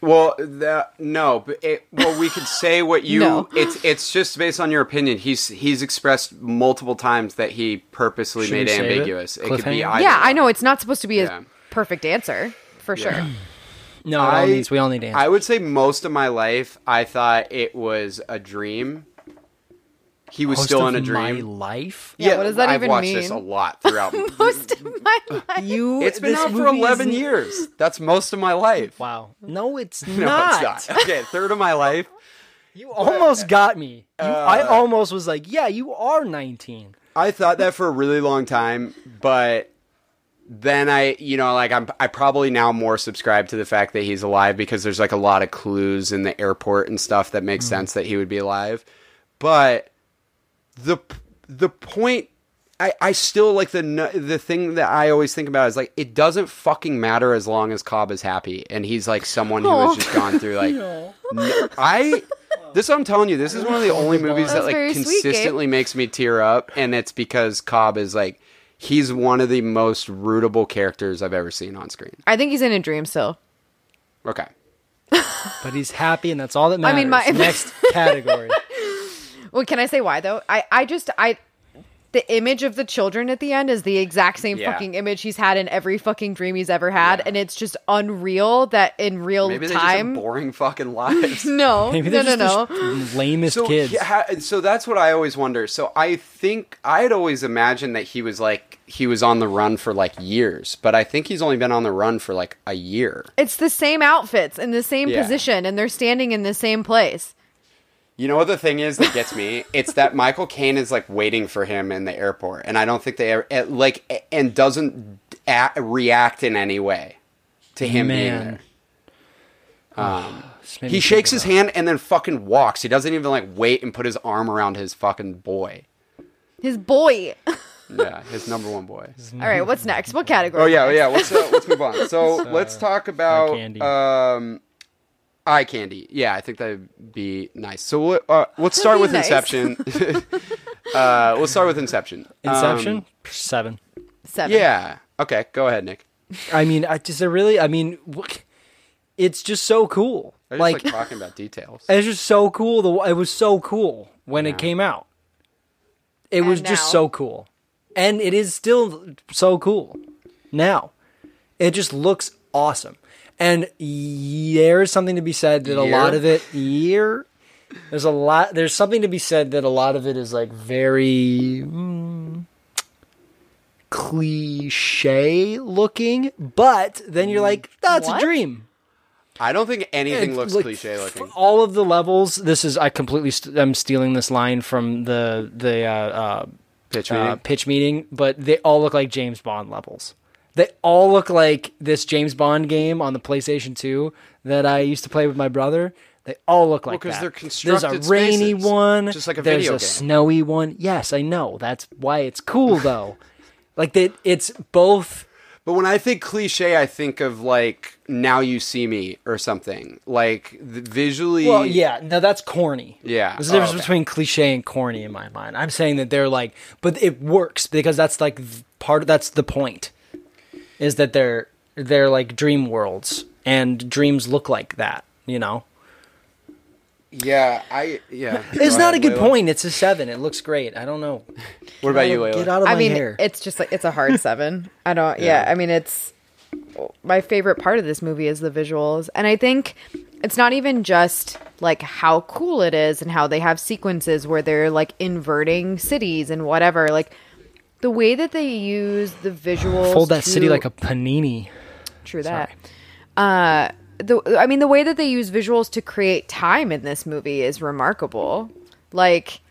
Well, that no, but it, well, we could say what you. No. It's it's just based on your opinion. He's he's expressed multiple times that he purposely Should made we it it? ambiguous. It, could be Cliffhanger? either yeah, I know it's not supposed to be Yeah. a perfect answer for sure. no. It all I- needs, we all need answers. I would say most of my life, I thought it was a dream. He was Most still of in a my dream. life. Yeah, what does that even mean? I've even watched this a lot throughout. Most of my life. You. it's been this out for movie is- eleven years. That's most of my life. Wow. No, it's No, not. it's not. Okay, third of my life. You almost got me. You, I uh, almost was like, yeah, you are 19. I thought that for a really long time, but then I, you know, like I'm, I probably now more subscribe to the fact that he's alive because there's like a lot of clues in the airport and stuff that makes mm. sense that he would be alive. But the the point, I, I still like the the thing that I always think about is like it doesn't fucking matter as long as Cobb is happy and he's like someone who has just gone through like n- I. This I'm telling you, this is one of the only movies that That's like very sweet, consistently makes me tear up, and it's because Cobb is like he's one of the most rootable characters I've ever seen on screen. I think he's in a dream still. Okay, But he's happy, and that's all that I matters. mean, my- next category. Well, can I say why though? I I just I the image of the children at the end is the exact same Yeah. fucking image he's had in every fucking dream he's ever had, Yeah. and it's just unreal that in real maybe they just time. have boring fucking lives. no, Maybe no, they're no, just no. the lamest so, kids. he ha- so that's what I always wonder. So I think I had always imagined that he was like he was on the run for like years, but I think he's only been on the run for like a year. It's the same outfits in the same Yeah. position, and they're standing in the same place. You know what the thing is that gets me? It's that Michael Caine is like waiting for him in the airport, and I don't think they ever eh, like eh, and doesn't a- react in any way to him being Man. there. Um, This made me he shakes his about- hand and then fucking walks. He doesn't even like wait and put his arm around his fucking boy. His boy. yeah, his number one boy. All right, what's next? What category? Oh yeah, yeah. Let's uh, let's move on. So let's talk about candy. um, eye candy. Yeah, I think that'd be nice. So uh, let's start with nice. Inception. uh, we'll start with Inception. Inception Um, seven. Seven. yeah. Okay. Go ahead, Nick. I mean, I just I really. I mean, wh- it's just so cool. I just Like, like, talking about details. it's just so cool. The it was so cool when it came out. It was And just so cool, and it is still so cool now. It just looks awesome, and there is something to be said that a lot of it year. There's a lot. There's something to be said that a lot of it is like very mm, cliche looking, but then you're like, that's What? a dream. I don't think anything It's looks like, cliche f- looking. All of the levels. This is I completely. St- I'm stealing this line from the the uh, uh, Pitch uh, pitch meeting, but they all look like James Bond levels. They all look like this James Bond game on the PlayStation 2 that I used to play with my brother. They all look like 'cause that. they're constructed There's a rainy spaces, one, just like a there's a game. snowy one. Yes, I know. That's why it's cool though. like that, it's both. But when I think cliche, I think of like "Now You See Me" or something. Like the, visually. Well, yeah, no, that's corny. Yeah. there's a difference Oh, okay. between cliche and corny in my mind. I'm saying that they're like, but it works because that's like part. That's the point, is that they're they're like dream worlds, and dreams look like that. You know, Yeah, I yeah. it's Go not a good Layla. point. It's a seven. It looks great. I don't know. What about you, Get out of my I mean, hair. it's just like it's a hard seven. I don't. Yeah. Yeah. I mean, it's my favorite part of this movie is the visuals, and I think it's not even just like how cool it is and how they have sequences where they're like inverting cities and whatever. Like the way that they use the visuals. Fold that city like a panini. True that. Uh, the I mean, the way that they use visuals to create time in this movie is remarkable. Like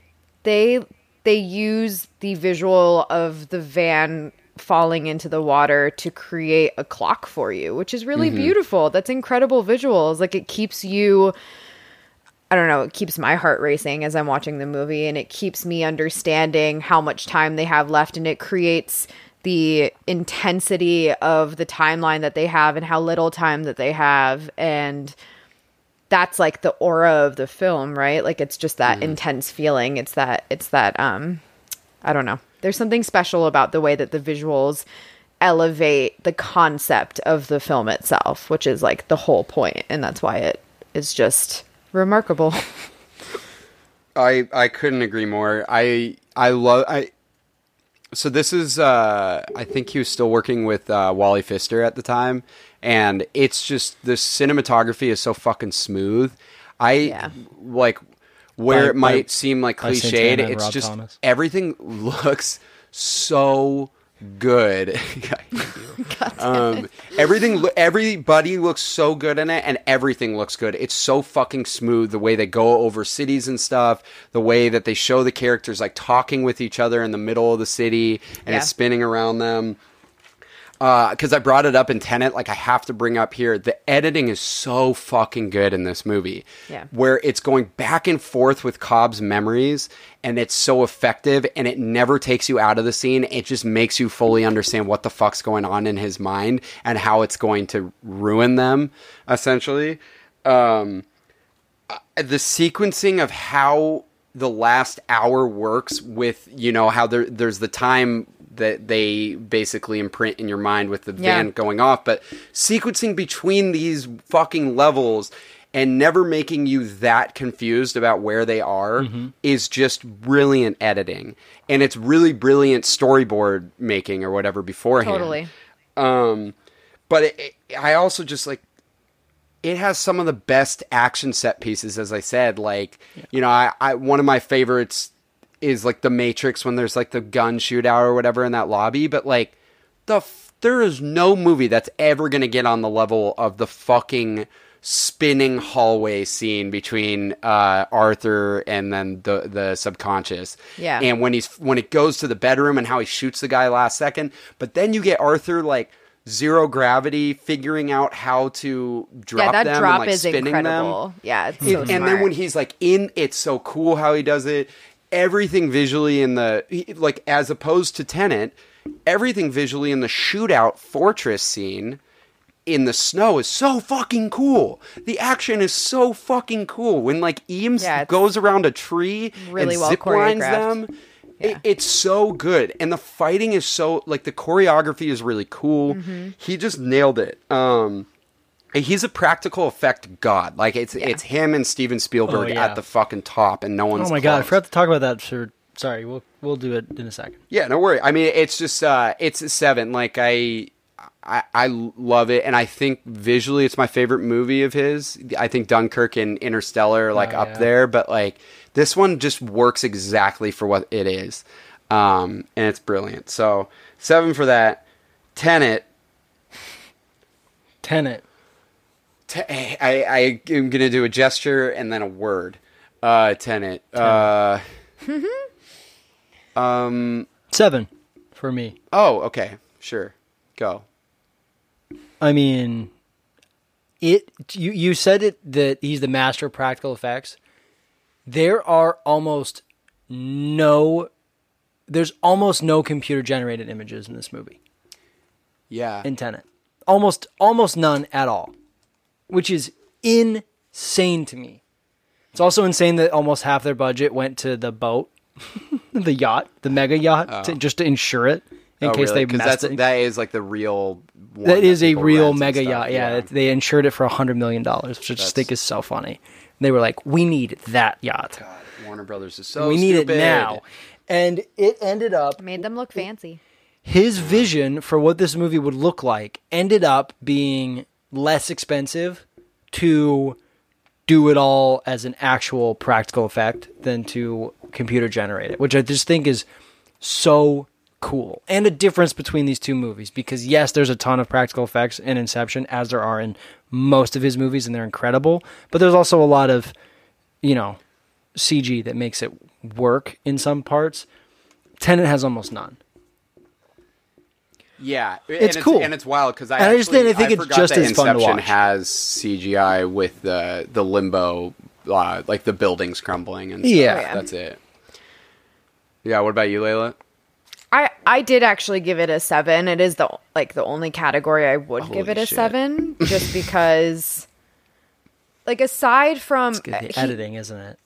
they they use the visual of the van falling into the water to create a clock for you, which is really beautiful. That's incredible visuals. Like it keeps you I don't know, it keeps my heart racing as I'm watching the movie and it keeps me understanding how much time they have left and it creates the intensity of the timeline that they have and how little time that they have and that's like the aura of the film, right? Like it's just that intense feeling. It's that it's that um I don't know. There's something special about the way that the visuals elevate the concept of the film itself, which is like the whole point and that's why it is just remarkable. I I couldn't agree more. I I love I. So this is uh I think he was still working with uh, Wally Pfister at the time, and it's just the cinematography is so fucking smooth. I Yeah. like where By- it might by- seem like cliched. It's Rob just Thomas. everything looks so good. um, everything, everybody looks so good in it, and everything looks good. It's so fucking smooth the way they go over cities and stuff, the way that they show the characters like talking with each other in the middle of the city, and Yeah. it's spinning around them. Because I brought it up in Tenet, like I have to bring up here, the editing is so fucking good in this movie. Yeah. Where it's going back and forth with Cobb's memories, and it's so effective, and it never takes you out of the scene. It just makes you fully understand what the fuck's going on in his mind and how it's going to ruin them, essentially. Um, uh, the sequencing of how the last hour works with you know how there there's the time that they basically imprint in your mind with the Yeah. van going off but sequencing between these fucking levels and never making you that confused about where they are is just brilliant editing and it's really brilliant storyboard making or whatever beforehand Totally. um, but it, it- I also just like it has some of the best action set pieces, as I said. Like, you know, I, I one of my favorites is like the Matrix when there's like the gun shootout or whatever in that lobby. But like, the f- there is no movie that's ever gonna get on the level of the fucking spinning hallway scene between uh, Arthur and then the the subconscious. Yeah. And when he's when it goes to the bedroom and how he shoots the guy last second, but then you get Arthur like zero gravity figuring out how to drop yeah, that them drop and like is spinning incredible. them. Yeah, it's so and then when he's like in, it's so cool how he does it. Everything visually in the like as opposed to Tenet, everything visually in the shootout fortress scene in the snow is so fucking cool. The action is so fucking cool when like Eames Yeah, goes around a tree really and well zip lines them. It, it's so good, and the fighting is so like the choreography is really cool. Mm-hmm. He just nailed it. Um, he's a practical effect god. Like it's it's him and Steven Spielberg Oh, yeah. at the fucking top, and no one's. Oh my god, I forgot to talk about that. For sorry, we'll we'll do it in a second. Yeah, no worry. I mean, it's just uh, it's a seven. Like I, I, I love it, and I think visually, it's my favorite movie of his. I think Dunkirk and Interstellar are like Oh, up yeah. there, but like this one just works exactly for what it is, um, and it's brilliant. So seven for that. Tenet. Tenet. Te- I, I am gonna do a gesture and then a word. Uh, Tenet. Uh, um. Seven for me. Oh, okay. Sure. Go. I mean, it. You you said it that he's the master of practical effects. There are almost no. There's almost no computer generated images in this movie. Yeah. In Tenet, almost almost none at all, which is insane to me. It's also insane that almost half their budget went to the boat, the yacht, the mega yacht, to, oh. just to insure it in Oh, case really? they 'Cause messed that's, it. That is like the real. One That is a real mega yacht. Yeah, they insured it for a hundred million dollars, which I just think is so funny. They were like, "We need that yacht. God, Warner Brothers is so. we need stupid. it now." And it ended up Made them look fancy. his vision for what this movie would look like ended up being less expensive to do it all as an actual practical effect than to computer generate it, which I just think is so cool. And a difference between these two movies because yes, there's a ton of practical effects in Inception as there are in most of his movies and they're incredible, but there's also a lot of, you know, CG that makes it work in some parts. Tenet has almost none. Yeah, It's and cool. and it's wild because I. And I just actually- think- I think it's just that as fun to watch. has CGI with the the limbo, uh, like the buildings crumbling and stuff. Yeah. Oh, that's it. Yeah, what about you, Layla? I I did actually give it a seven. It is the like the only category I would give it a shit. seven, just because. Like aside from It's good. The he- editing, isn't it?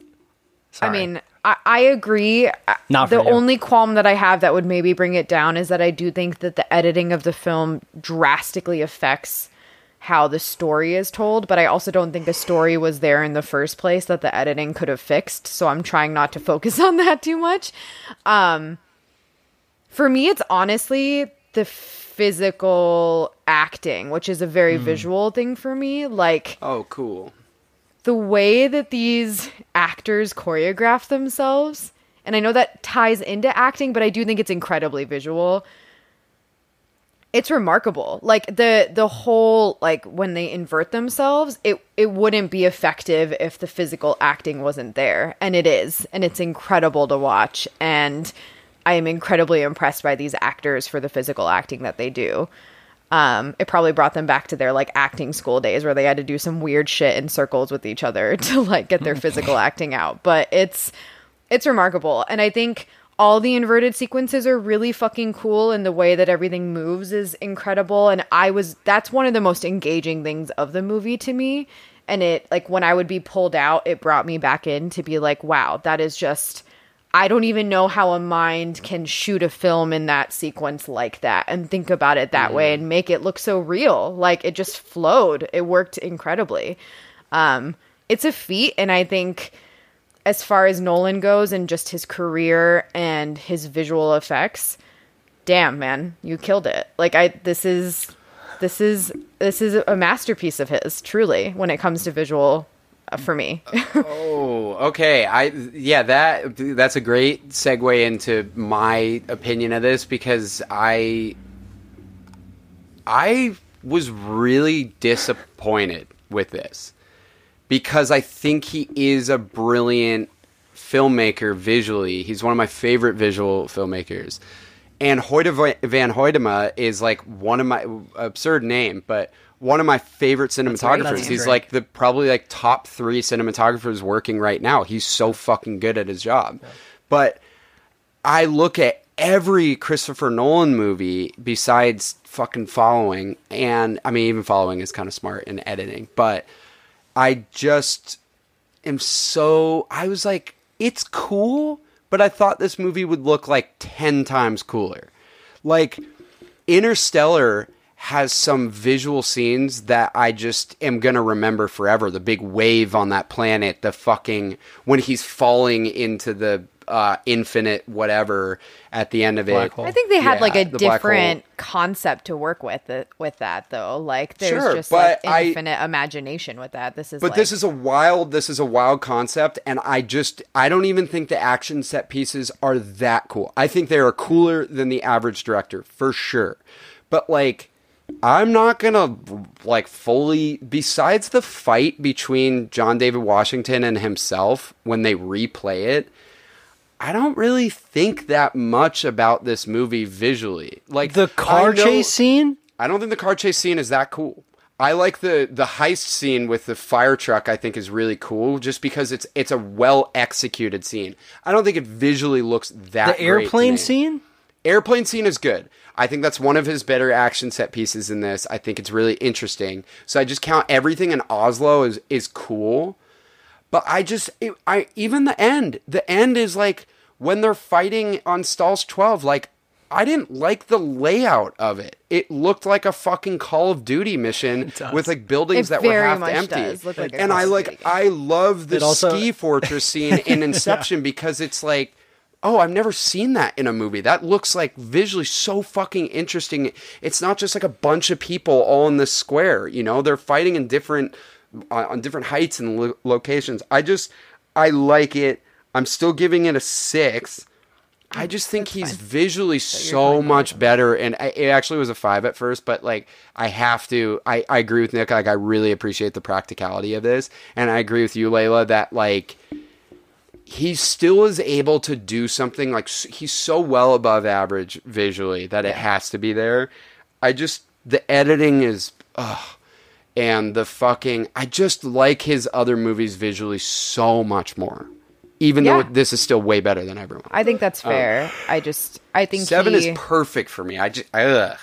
I mean, I, I agree. Not for the you. only qualm that I have that would maybe bring it down is that I do think that the editing of the film drastically affects how the story is told, but I also don't think the story was there in the first place that the editing could have fixed. So I'm trying not to focus on that too much. Um, for me, it's honestly the physical acting, which is a very Hmm. visual thing for me. Like, Oh, cool. The way that these actors choreograph themselves and i know that ties into acting but i do think it's incredibly visual. It's remarkable. Like the the whole like when they invert themselves it it wouldn't be effective if the physical acting wasn't there. And it is. And it's incredible to watch. And i am incredibly impressed by these actors for the physical acting that they do um, it probably brought them back to their like acting school days where they had to do some weird shit in circles with each other to like get their physical acting out. But it's it's remarkable, and I think all the inverted sequences are really fucking cool, and the way that everything moves is incredible. And I was that's one of the most engaging things of the movie to me. And it like when I would be pulled out, it brought me back in to be like, wow, that is just I don't even know how a mind can shoot a film in that sequence like that and think about it that way and make it look so real. Like it just flowed. It worked incredibly. Um, it's a feat, and I think as far as Nolan goes and just his career and his visual effects, damn man, you killed it. Like I, this is, this is, this is a masterpiece of his, truly, when it comes to visual. Uh, For me, Oh, okay. I yeah, that that's a great segue into my opinion of this because I I was really disappointed with this because I think he is a brilliant filmmaker visually. He's one of my favorite visual filmmakers. And Hoyte van Hoytema is like one of my absurd name, but one of my favorite cinematographers. He's like the probably like top three cinematographers working right now. He's so fucking good at his job. But I look at every Christopher Nolan movie besides fucking following, and I mean, even following is kind of smart in editing, but I just am so. I was like, it's cool, but I thought this movie would look like 10 times cooler. Like, Interstellar has some visual scenes that I just am going to remember forever. The big wave on that planet, the fucking. when he's falling into the uh, infinite whatever at the end of Black it. hole. I think they had Yeah, like a the black hole. different concept to work with it, with that though. Like there's Sure, just like but I- infinite imagination with that. This is But like, this is a wild this is a wild concept and I just I don't even think the action set pieces are that cool. I think they are cooler than the average director for sure. But like I'm not to like fully besides the fight between John David Washington and himself when they replay it I don't really think that much about this movie visually. Like The car know- chase scene? I don't think the car chase scene is that cool. I like the the heist scene with the fire truck. I think is really cool, just because it's it's a well executed scene. I don't think it visually looks that. The airplane scene? Airplane scene is good. I think that's one of his better action set pieces in this. I think it's really interesting. So I just count everything in Oslo is is cool. But I just it, I even the end. The end is like when they're fighting on Stalsk 12 like I didn't like the layout of it. It looked like a fucking Call of Duty mission with like buildings It that were half much empty. does look like and Call I like game. I love the also- ski fortress scene in Inception because it's like oh, I've never seen that in a movie. That looks like visually so fucking interesting. It's not just like a bunch of people all in this square, you know? They're fighting in different on on different heights and lo- locations. I just I like it. I'm still giving it a 6. I just think he's visually so much better, and I, it actually was a five at first. But like, I have to. I, I agree with Nick. Like, I really appreciate the practicality of this, and I agree with you, Layla, that like he still is able to do something like he's so well above average visually that it has to be there. I just the editing is ugh. and the fucking I just like his other movies visually so much more. Even Yeah. though this is still way better than everyone. I think that's fair. I just I think Oh. Seven he, is perfect for me. I just ugh.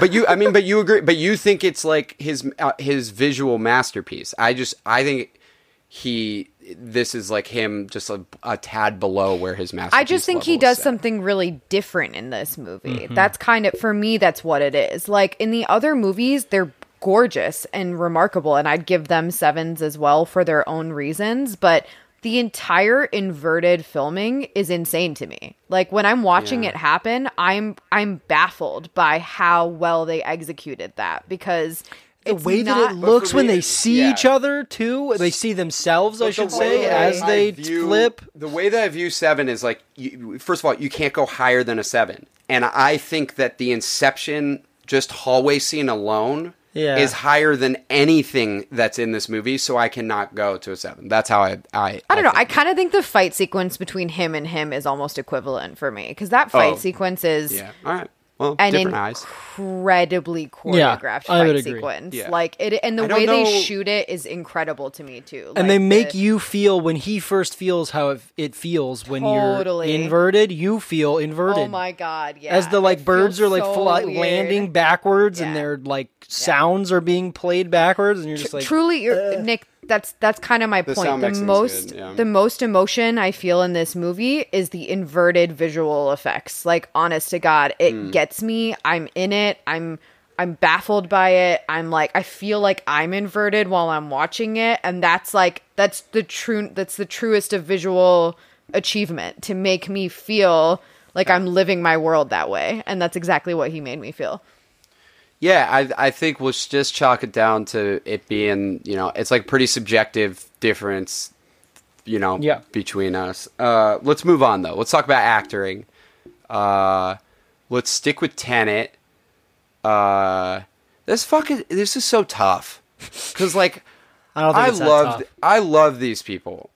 But you, I mean, but you agree. But you think it's like his uh, his visual masterpiece. I just, I think he. This is like him, just a, a tad below where his masterpiece. I just think he does set. something really different in this movie. Mm-hmm. That's kind of for me that's what it is. Like in the other movies they're gorgeous and remarkable and I'd give them sevens as well for their own reasons, but the entire inverted filming is insane to me. Like when I'm watching Yeah. it happen, I'm I'm baffled by how well they executed that because The it's way that it looks for when me, they see yeah. each other too, they see themselves, I But the should way say, as I they view- flip. The way that I view seven is like, you, first of all, you can't go higher than a seven, and I think that the Inception just hallway scene alone Yeah. is higher than anything that's in this movie. So I cannot go to a seven. That's how I. I, I don't know. I kind of think the fight sequence between him and him is almost equivalent for me because that fight Oh. sequence is Yeah. All right. Well, an different eyes. incredibly choreographed I would fight sequence. Yeah. Like it, and the I don't way they shoot it is incredible to me too. and Like, they make the- you feel when he first feels how it, it feels when Totally. you're inverted, you feel inverted. Oh my god! Yeah, As the like It birds are like so fly, landing backwards and their like sounds are being played backwards, and you're just like, Truly, you're, uh. Nick. That's that's kind of my The point. The most good, yeah. the most emotion I feel in this movie is the inverted visual effects. Like honest to God, it Hmm. gets me. I'm in it. I'm I'm baffled by it. I'm like I feel like I'm inverted while I'm watching it, and that's like that's the true that's the truest of visual achievement to make me feel like I'm living my world that way, and that's exactly what he made me feel. Yeah, I I think we'll just chalk it down to it being you know it's like pretty subjective difference, you know, Yeah. between us. Uh, let's move on though. Let's talk about acting. Uh, let's stick with Tenet. Uh, this fucking this is so tough because like I don't think I love. I love these people.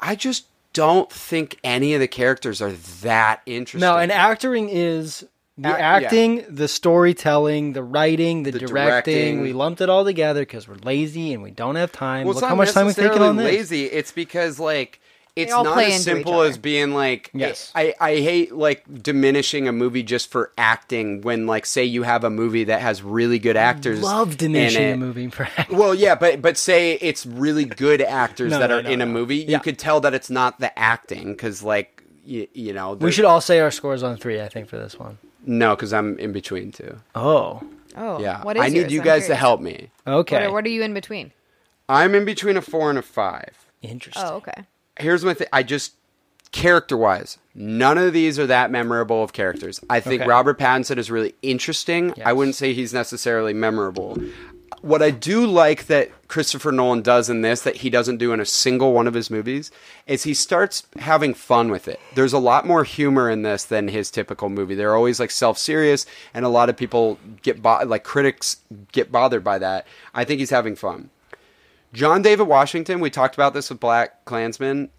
I just don't think any of the characters are that interesting. No, and acting is the Act- yeah. acting, the storytelling, the writing, the, The directing. directing. We lumped it all together because we're lazy and we don't have time. Well, Look how much time we've taken on this. lazy. It's because like it's not as simple as being like Yes. I, I hate like diminishing a movie just for acting when like say you have a movie that has really good actors Love in diminishing it. a movie. for acting. Well, yeah, but but say it's really good actors No, that no, are no, in a no. movie, you could tell that it's not the acting because like you, you know we should all say our scores on three. I think for this one. No because I'm in between two. Oh, Oh, Yeah, What is I need yours? you I'm guys to help me. okay. What are, what are you in between? I'm in between a four and a five. Interesting. Oh, okay. here's my thing. I just character wise, none of these are that memorable of characters. I think Okay. Robert Pattinson is really interesting. I Yes. wouldn't say he's necessarily memorable. What I do like that Christopher Nolan does in this that he doesn't do in a single one of his movies is he starts having fun with it. There's a lot more humor in this than his typical movie. They're always like self-serious and a lot of people get bo- like critics get bothered by that. I think he's having fun. John David Washington, we talked about this with BlacKkKlansman.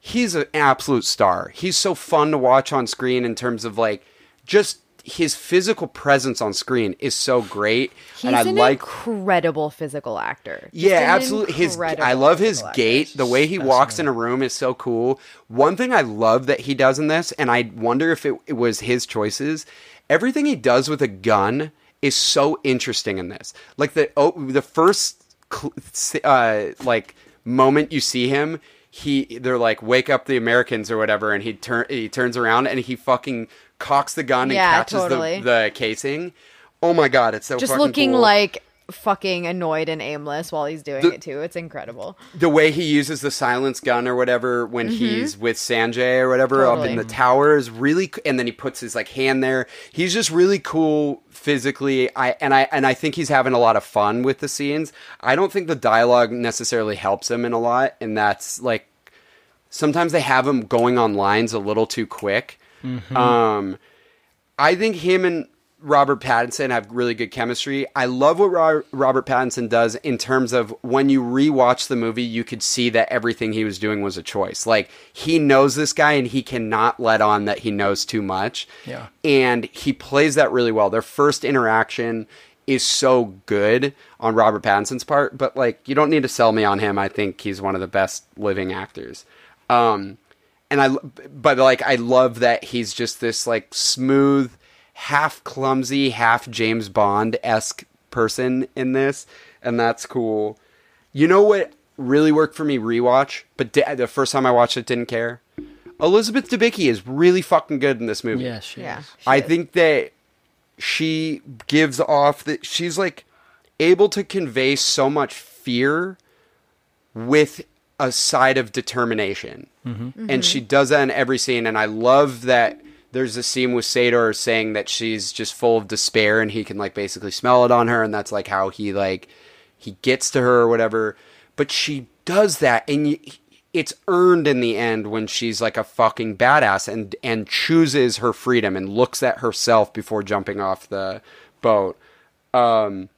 He's an absolute star. He's so fun to watch on screen in terms of like just his physical presence on screen is so great. He's and I an like incredible physical actor. Just yeah, absolutely. His I love his physical actor. gait. The way he walks in a room is so cool. One thing I love that he does in this, and I wonder if it, it was his choices. Everything he does with a gun is so interesting in this. Like the oh, the first uh, like moment you see him, he they're like wake up the Americans or whatever, and he turn he turns around and he fucking cocks the gun and catches totally. the the casing. Oh my god, it's so Just looking cool. like fucking annoyed and aimless while he's doing The- it too. It's incredible. the way he uses the silence gun or whatever when he's with Sanjay or whatever up in Mm-hmm. The tower is really and then he puts his like hand there. He's just really cool physically. I and I and I think he's having a lot of fun with the scenes. I don't think the dialogue necessarily helps him in a lot and that's like sometimes they have him going on lines a little too quick. Um I think him and Robert Pattinson have really good chemistry. I love what Robert Pattinson does in terms of when you rewatch the movie, you could see that everything he was doing was a choice. Like he knows this guy and he cannot let on that he knows too much. Yeah. And he plays that really well. Their first interaction is so good on Robert Pattinson's part, but like you don't need to sell me on him. I think he's one of the best living actors. Um and I but like I love that he's just this like smooth, half clumsy, half James Bond esque person in this, and that's cool. You know what really worked for me rewatch, but di- the first time I watched it didn't care. Elizabeth Debicki is really fucking good in this movie. Yes, she Yeah. is. I think that she gives off that she's like able to convey so much fear with a side of determination. And she does that in every scene. And I love that there's a scene with Sator saying that she's just full of despair and he can like basically smell it on her. And that's like how he like, he gets to her or whatever. But she does that and y it's earned in the end when she's like a fucking badass and and chooses her freedom and looks at herself before jumping off the boat. Um,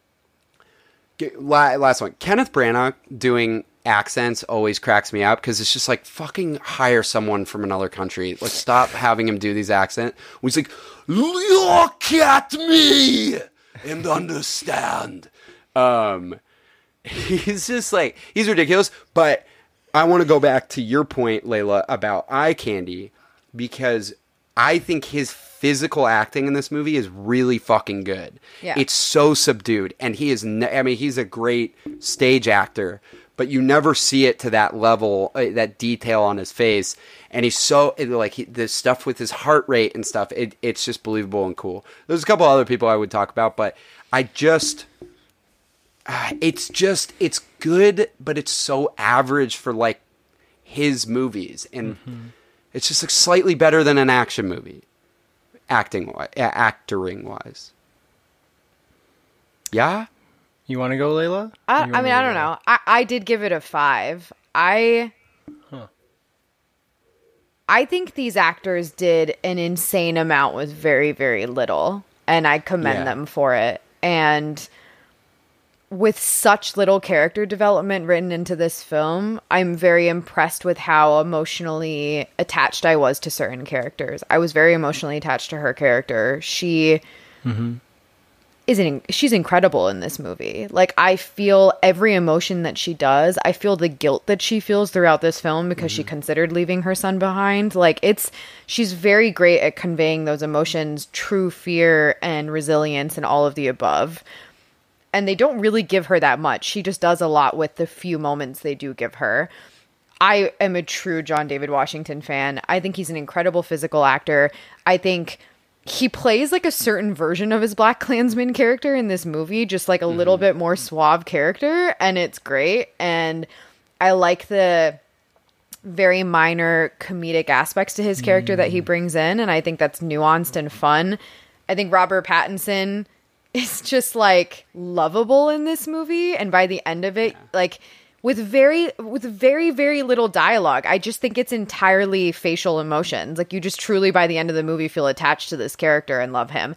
last one. Kenneth Branagh doing accents always cracks me up because it's just like fucking hire someone from another country. Like stop having him do these accent. He's like, look at me and understand. Um, he's just like he's ridiculous. But I want to go back to your point, Layla, about eye candy because I think his physical acting in this movie is really fucking good. Yeah. It's so subdued, and he is. Ne- I mean, he's a great stage actor, but you never see it to that level, uh, that detail on his face. And he's so it- like he, the stuff with his heart rate and stuff. It, it's just believable and cool. There's a couple other people I would talk about, but I just ah, it's just it's good, but it's so average for like his movies, and it's just like slightly better than an action movie, acting wise, actoring wise. Yeah, You want to go, Layla? I, I mean, I don't know. I, I did give it a five. I I think these actors did an insane amount with very, very little, and I commend Yeah. them for it. And with such little character development written into this film, I'm very impressed with how emotionally attached I was to certain characters. I was very emotionally attached to her character. She mm-hmm. Is in, she's incredible in this movie. Like I feel every emotion that she does. I feel the guilt that she feels throughout this film because she mm-hmm. considered leaving her son behind. Like it's she's very great at conveying those emotions, true fear and resilience and all of the above. And they don't really give her that much. She just does a lot with the few moments they do give her. I am a true John David Washington fan. I think he's an incredible physical actor. I think he plays like a certain version of his BlacKkKlansman character in this movie, just like a little mm-hmm. bit more suave character, and it's great. And I like the very minor comedic aspects to his character that he mm. brings in, and I think that's nuanced and fun. I think Robert Pattinson is just like lovable in this movie, and by the end of it, like with very with very very little dialogue i just think it's entirely facial emotions. Like you just truly by the end of the movie feel attached to this character and love him.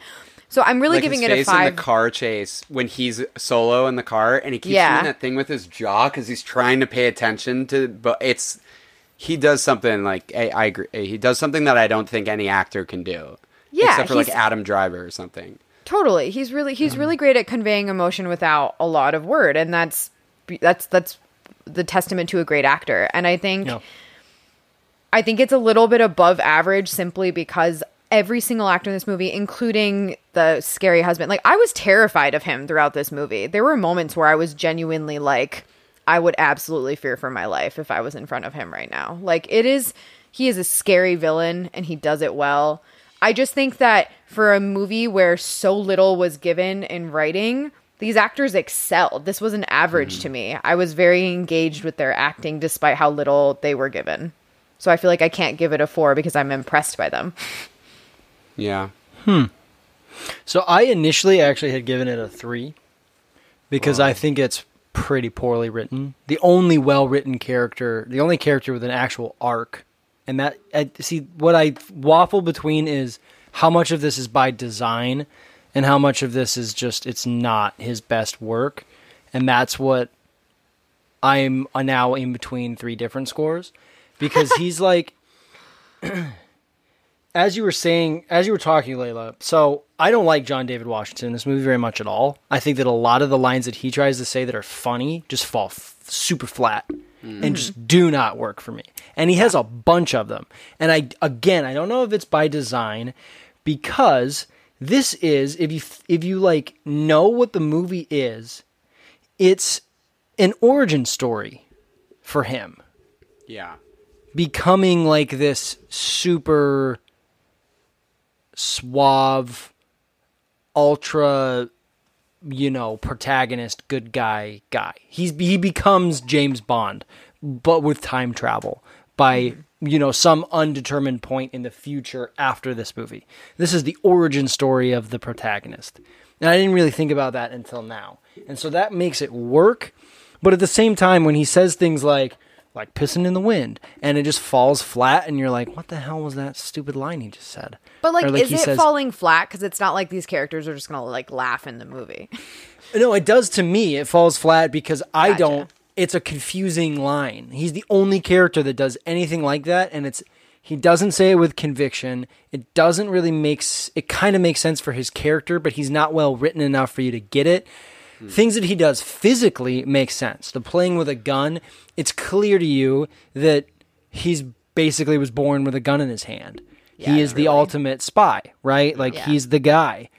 So i'm really like giving it a five in the car chase when he's solo in the car and he keeps Yeah. doing that thing with his jaw because he's trying to pay attention to but it's he does something like I, I agree eh, he does something that i don't think any actor can do. Yeah, except for like adam driver or something. Totally. He's really he's mm-hmm. really great at conveying emotion without a lot of word and that's that's that's the testament to a great actor and i think No. I think it's a little bit above average simply because every single actor in this movie, including the scary husband, like I was terrified of him throughout this movie. There were moments where I was genuinely like, I would absolutely fear for my life if I was in front of him right now. Like it is, he is a scary villain and he does it well. I just think that for a movie where so little was given in writing, these actors excelled. This was an average to me. I was very engaged with their acting despite how little they were given. So I feel like I can't give it a four because I'm impressed by them. yeah Hmm. So I initially actually had given it a three because I think it's pretty poorly written. The only well written character, the only character with an actual arc, and that I, see what I waffle between is how much of this is by design and how much of this is just it's not his best work, and that's what I'm now in between three different scores because he's like as you were saying, as you were talking, Layla, so I don't like John David Washington in this movie very much at all. I think that a lot of the lines that he tries to say that are funny just fall f- super flat and mm. just do not work for me. And he has a bunch of them. And I, again, I don't know if it's by design because this is, if you, if you like know what the movie is, it's an origin story for him. Yeah. Becoming like this super suave ultra you know protagonist good guy guy. He's he becomes James Bond but with time travel by mm-hmm. You know some undetermined point in the future after this movie this is the origin story of the protagonist and I didn't really think about that until now and so that makes it work but at the same time when he says things like like pissing in the wind and it just falls flat and you're like what the hell was that stupid line he just said But like, Or, is it says- falling flat? Because it's not like these characters are just gonna like laugh in the movie. No, it does to me. It falls flat because I Gotcha. don't. It's a confusing line. He's the only character that does anything like that, and it's he doesn't say it with conviction. It doesn't really makes it kind of makes sense for his character, but he's not well written enough for you to get it. Hmm. Things that he does physically make sense. The playing with a gun, it's clear to you that he's basically was born with a gun in his hand. he is the ultimate spy, right? Like Yeah. he's the guy.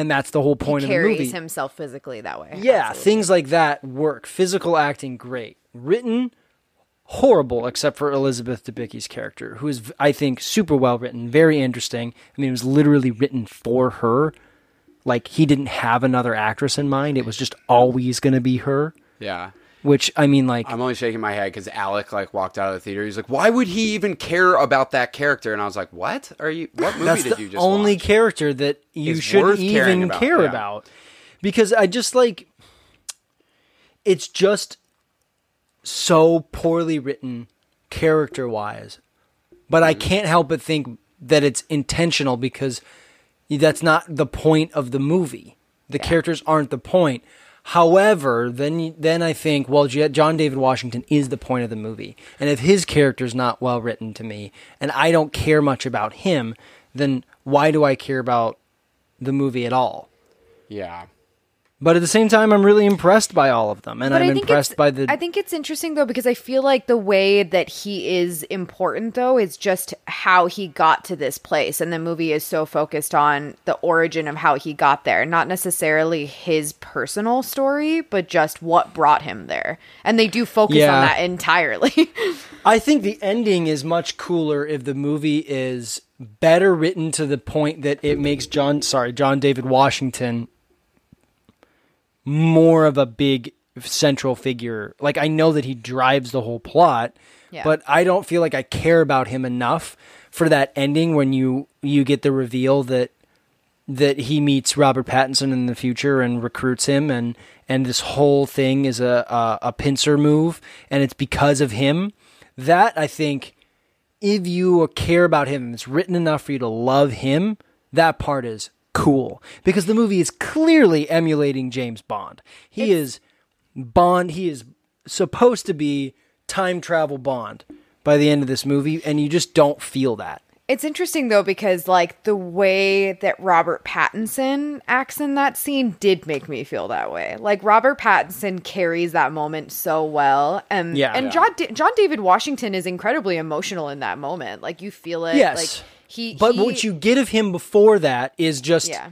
And that's the whole point he of the carries himself physically that way. Yeah, Absolutely. things like that work. Physical acting, great. Written, horrible, except for Elizabeth Debicki's character, who is, I think, super well written, very interesting. I mean, it was literally written for her. Like, he didn't have another actress in mind. It was just always going to be her. yeah Which, I mean, like, I'm only shaking my head because Alec like walked out of the theater. He's like, "Why would he even care about that character?" And I was like, "What are you? What movie that's did the you just only watch?" character that you shouldn't worth caring even about, care yeah. about because i just like it's just so poorly written character wise but Mm-hmm. i can't help but think that it's intentional because that's not the point of the movie the characters aren't the point however then then i think well john david washington is the point of the movie. And if his character is not well written to me and i don't care much about him then why do i care about the movie at all? Yeah, But at the same time, I'm really impressed by all of them, and But I'm impressed by the. I think it's interesting though because I feel like the way that he is important though is just how he got to this place, and the movie is so focused on the origin of how he got there, not necessarily his personal story, but just what brought him there. And they do focus Yeah. on that entirely. I think the ending is much cooler if the movie is better written to the point that it makes John, sorry, John David Washington more of a big central figure. Like I know that he drives the whole plot, Yeah. but I don't feel like I care about him enough for that ending when you you get the reveal that that he meets Robert Pattinson in the future and recruits him and and this whole thing is a a, a pincer move and it's because of him that I think if you care about him and it's written enough for you to love him that part is cool because the movie is clearly emulating James Bond he is Bond he is supposed to be time travel Bond by the end of this movie and you just don't feel that It's interesting though because like the way that Robert Pattinson acts in that scene did make me feel that way. Like Robert Pattinson carries that moment so well, and Yeah. and Yeah. John John David Washington is incredibly emotional in that moment. Like you feel it. yes Like he. but he- what you get of him before that is just Yeah.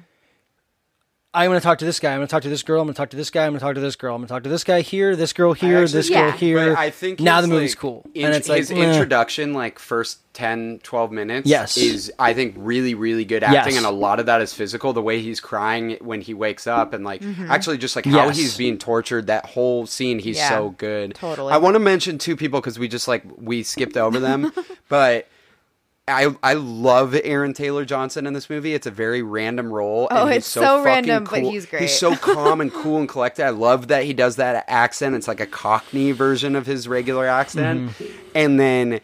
I'm going to talk to this guy. I'm going to talk to this girl. I'm going to talk to this guy. I'm going to talk to this girl. I'm going to talk to this guy here, this girl here, actually- this girl Yeah. here. But I think now his, the movie's like, cool, int- and it's like his eh. introduction, like first 10, 12 minutes, Yes. is I think really, really good acting, Yes. and a lot of that is physical. The way he's crying when he wakes up, and like actually just like how Yes. he's being tortured. That whole scene, he's Yeah, so good. totally. I want to mention two people because we just like we skipped over them, but. I, I love Aaron Taylor Johnson in this movie. It's a very random role. Oh, and he's it's so fucking random, but he's great. He's so calm and cool and collected. I love that he does that accent. It's like a Cockney version of his regular accent, Mm-hmm. and then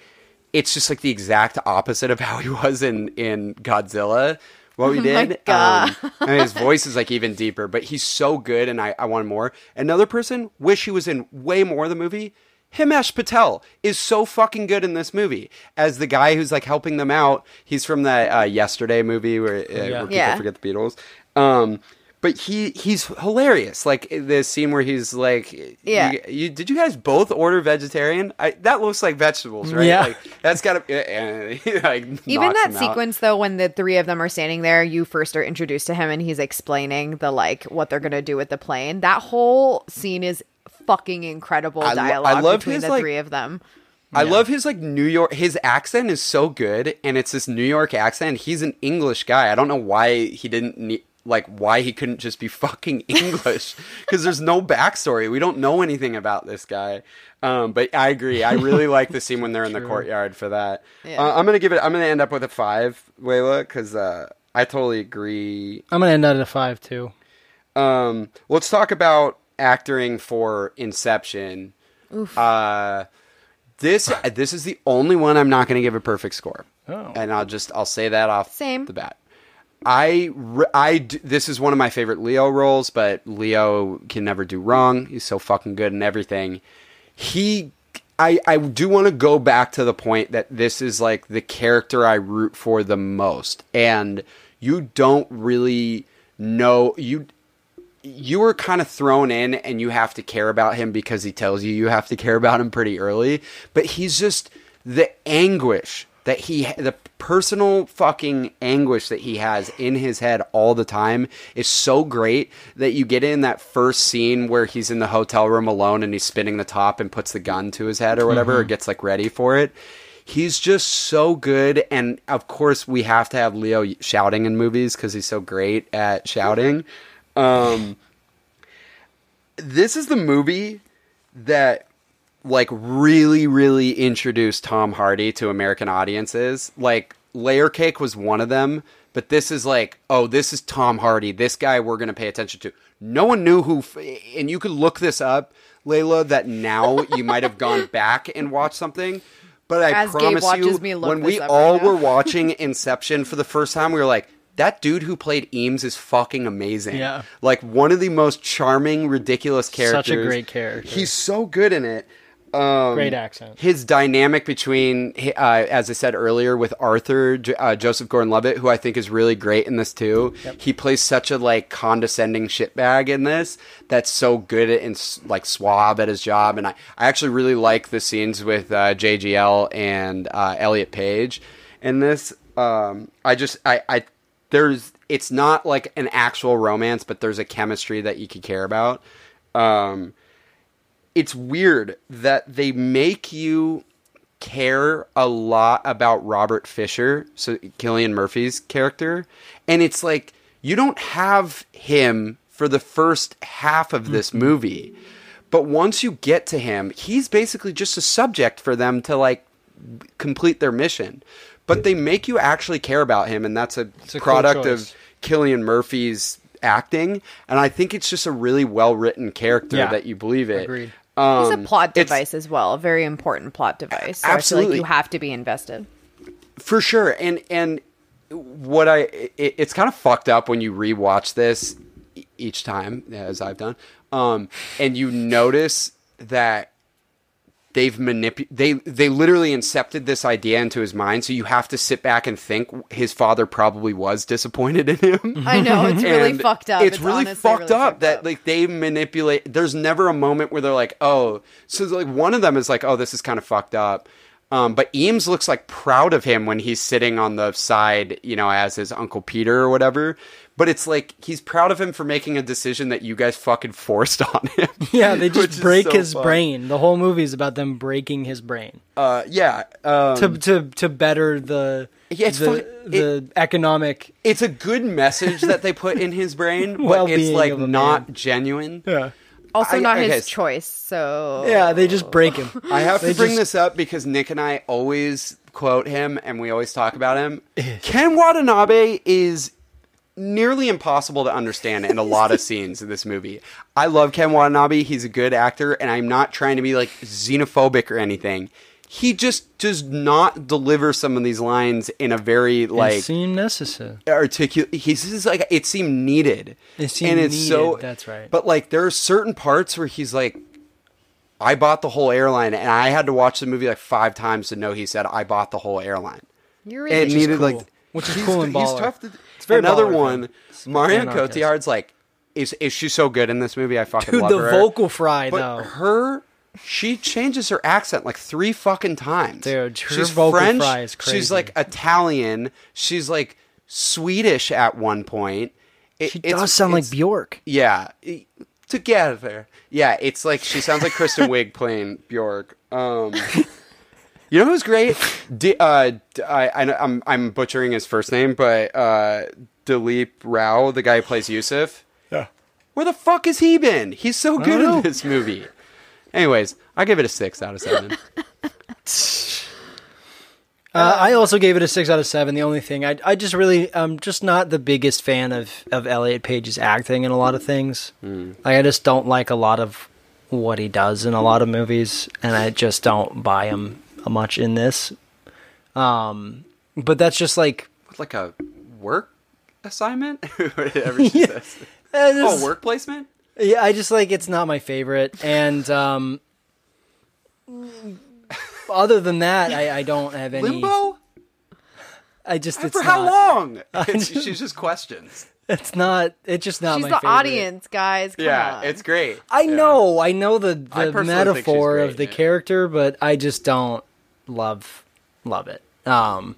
it's just like the exact opposite of how he was in in Godzilla. What we Oh my did, God. Um, and his voice is like even deeper, but he's so good, and I I wanted more. Another person wish he was in way more of the movie. Himesh Patel is so fucking good in this movie as the guy who's like helping them out. He's from that uh, Yesterday movie where, uh, where people Yeah. forget the Beatles. Um, but he he's hilarious. Like the scene where he's like, Yeah. you, you- did you guys both order vegetarian? I, that looks like vegetables, right? Yeah. Like, that's gotta uh, like Even that him out. sequence though, when the three of them are standing there, you first are introduced to him and he's explaining the like what they're gonna do with the plane. That whole scene is fucking incredible I lo- I dialogue love between his, the like- three of them. I love his like New York. His accent is so good, and it's this New York accent. He's an English guy. I don't know why he didn't need. Like why he couldn't just be fucking English because there's no backstory. We don't know anything about this guy. Um, but I agree. I really like the scene when they're in the courtyard for that. Yeah. Uh, I'm gonna give it. I'm gonna end up with a five, Layla, because uh, I totally agree. I'm going to end up at a five too. Um, let's talk about acting for Inception. Uh, this this is the only one I'm not going to give a perfect score, Oh. and I'll just I'll say that off Same. the bat. I, re- I d- this is one of my favorite Leo roles, but Leo can never do wrong. He's so fucking good in everything. He, I, I do want to go back to the point that this is like the character I root for the most, and you don't really know you. You were kind of thrown in, and you have to care about him because he tells you you have to care about him pretty early. But he's just the anguish that he the personal fucking anguish that he has in his head all the time is so great that you get in that first scene where he's in the hotel room alone and he's spinning the top and puts the gun to his head or whatever or mm-hmm. gets like ready for it he's just so good and of course we have to have leo shouting in movies because he's so great at shouting um this is the movie that like really really introduced Tom Hardy to American audiences. Like Layer Cake was one of them, but this is like, oh, this is Tom Hardy. This guy we're going to pay attention to. No one knew who f- and you could look this up, Layla, that now you might have gone back and watched something. But I As promise you, when we all right were watching Inception for the first time, we were like, that dude who played Eames is fucking amazing. Yeah. Like one of the most charming, ridiculous characters. Such a great character. He's so good in it. Um, Great accent. his dynamic between, uh, as I said earlier, with Arthur uh, Joseph Gordon-Levitt, who I think is really great in this too. He plays such a like condescending shitbag in this that's so good at and like suave at his job. And I, I actually really like the scenes with uh, JGL and uh, Elliot Page in this. Um, I just I, I there's it's not like an actual romance, but there's a chemistry that you could care about. Um, it's weird that they make you care a lot about Robert Fisher, so Cillian Murphy's character, and it's like you don't have him for the first half of this movie. But once you get to him, he's basically just a subject for them to like complete their mission. But they make you actually care about him, and that's a, a product choice. of Cillian Murphy's acting. And I think it's just a really well written character Yeah. that you believe it. Agreed. He's Um, a plot device as well, a very important plot device. So Absolutely. like you have to be invested. for sure and and what i it, it's kind of fucked up when you rewatch this each time as i've done um and you notice that they've manip they they literally incepted this idea into his mind so you have to sit back and think his father probably was disappointed in him I know it's really fucked up. It's, really honestly fucked really up fucked that like they manipulate. There's never a moment where they're like, oh, so like one of them is like, oh, this is kind of fucked up. Um, but Eames looks like proud of him when he's sitting on the side, you know, as his Uncle Peter or whatever. But it's like he's proud of him for making a decision that you guys fucking forced on him. Yeah, they just break so his fun. brain. The whole movie is about them breaking his brain Uh, yeah, um, to to to better the Yeah, it's the, fucking- the economic. it's a good message that they put in his brain, but it's Well-being like not man. genuine. Yeah, Also, I- not okay, his so- choice. So yeah, they just break him. I have to bring just- this up because Nick and I always quote him and we always talk about him. Ken Watanabe is nearly impossible to understand in a lot of scenes in this movie. I love Ken Watanabe. He's a good actor, and I'm not trying to be like xenophobic or anything. He just does not deliver some of these lines in a very It like seemed necessary. articulate. He's just like it seemed needed. It seemed and it's so needed, that's right. But like there are certain parts where he's like, "I bought the whole airline," and I had to watch the movie like five times to know he said, "I bought the whole airline." you're And it really needed cool. like, Which is he's- cool and He's baller. tough to. Another baller one. Marion. Cotillard's like, is is she so good in this movie? I fucking Dude, love the her. vocal fry but though. her. She changes her accent like three fucking times. Dude, her she's vocal French. fry is crazy. She's like Italian. She's like Swedish at one point. It- she does sound like Bjork. Yeah, together. Yeah, it's like she sounds like Kristen Wiig playing Bjork. Um, you know who's great? D- uh, D- I, I, know- I'm I'm butchering his first name, but uh, Dilip Rao, the guy who plays Yusuf. Yeah. Where the fuck has he been? He's so good in this movie. Anyways, I give it a six out of seven. Uh, I also gave it a six out of seven. The only thing I, I just really, I'm just not the biggest fan of of Elliot Page's acting in a lot of things. Like I just don't like a lot of what he does in a lot of movies, and I just don't buy him much in this. Um, but that's just like like a work assignment, whatever she says. eh, Oh, work placement. Yeah, I just like it's not my favorite, and um, other than that, I, I don't have any. Limbo. I just it's For how not- long? It's, she's just questions. It's not. It's just not She's my the favorite. audience, guys. Come Yeah, on. it's great. I Yeah. know, I know the, the personally think she's metaphor great, of the yeah. character, but I just don't love love it. Um,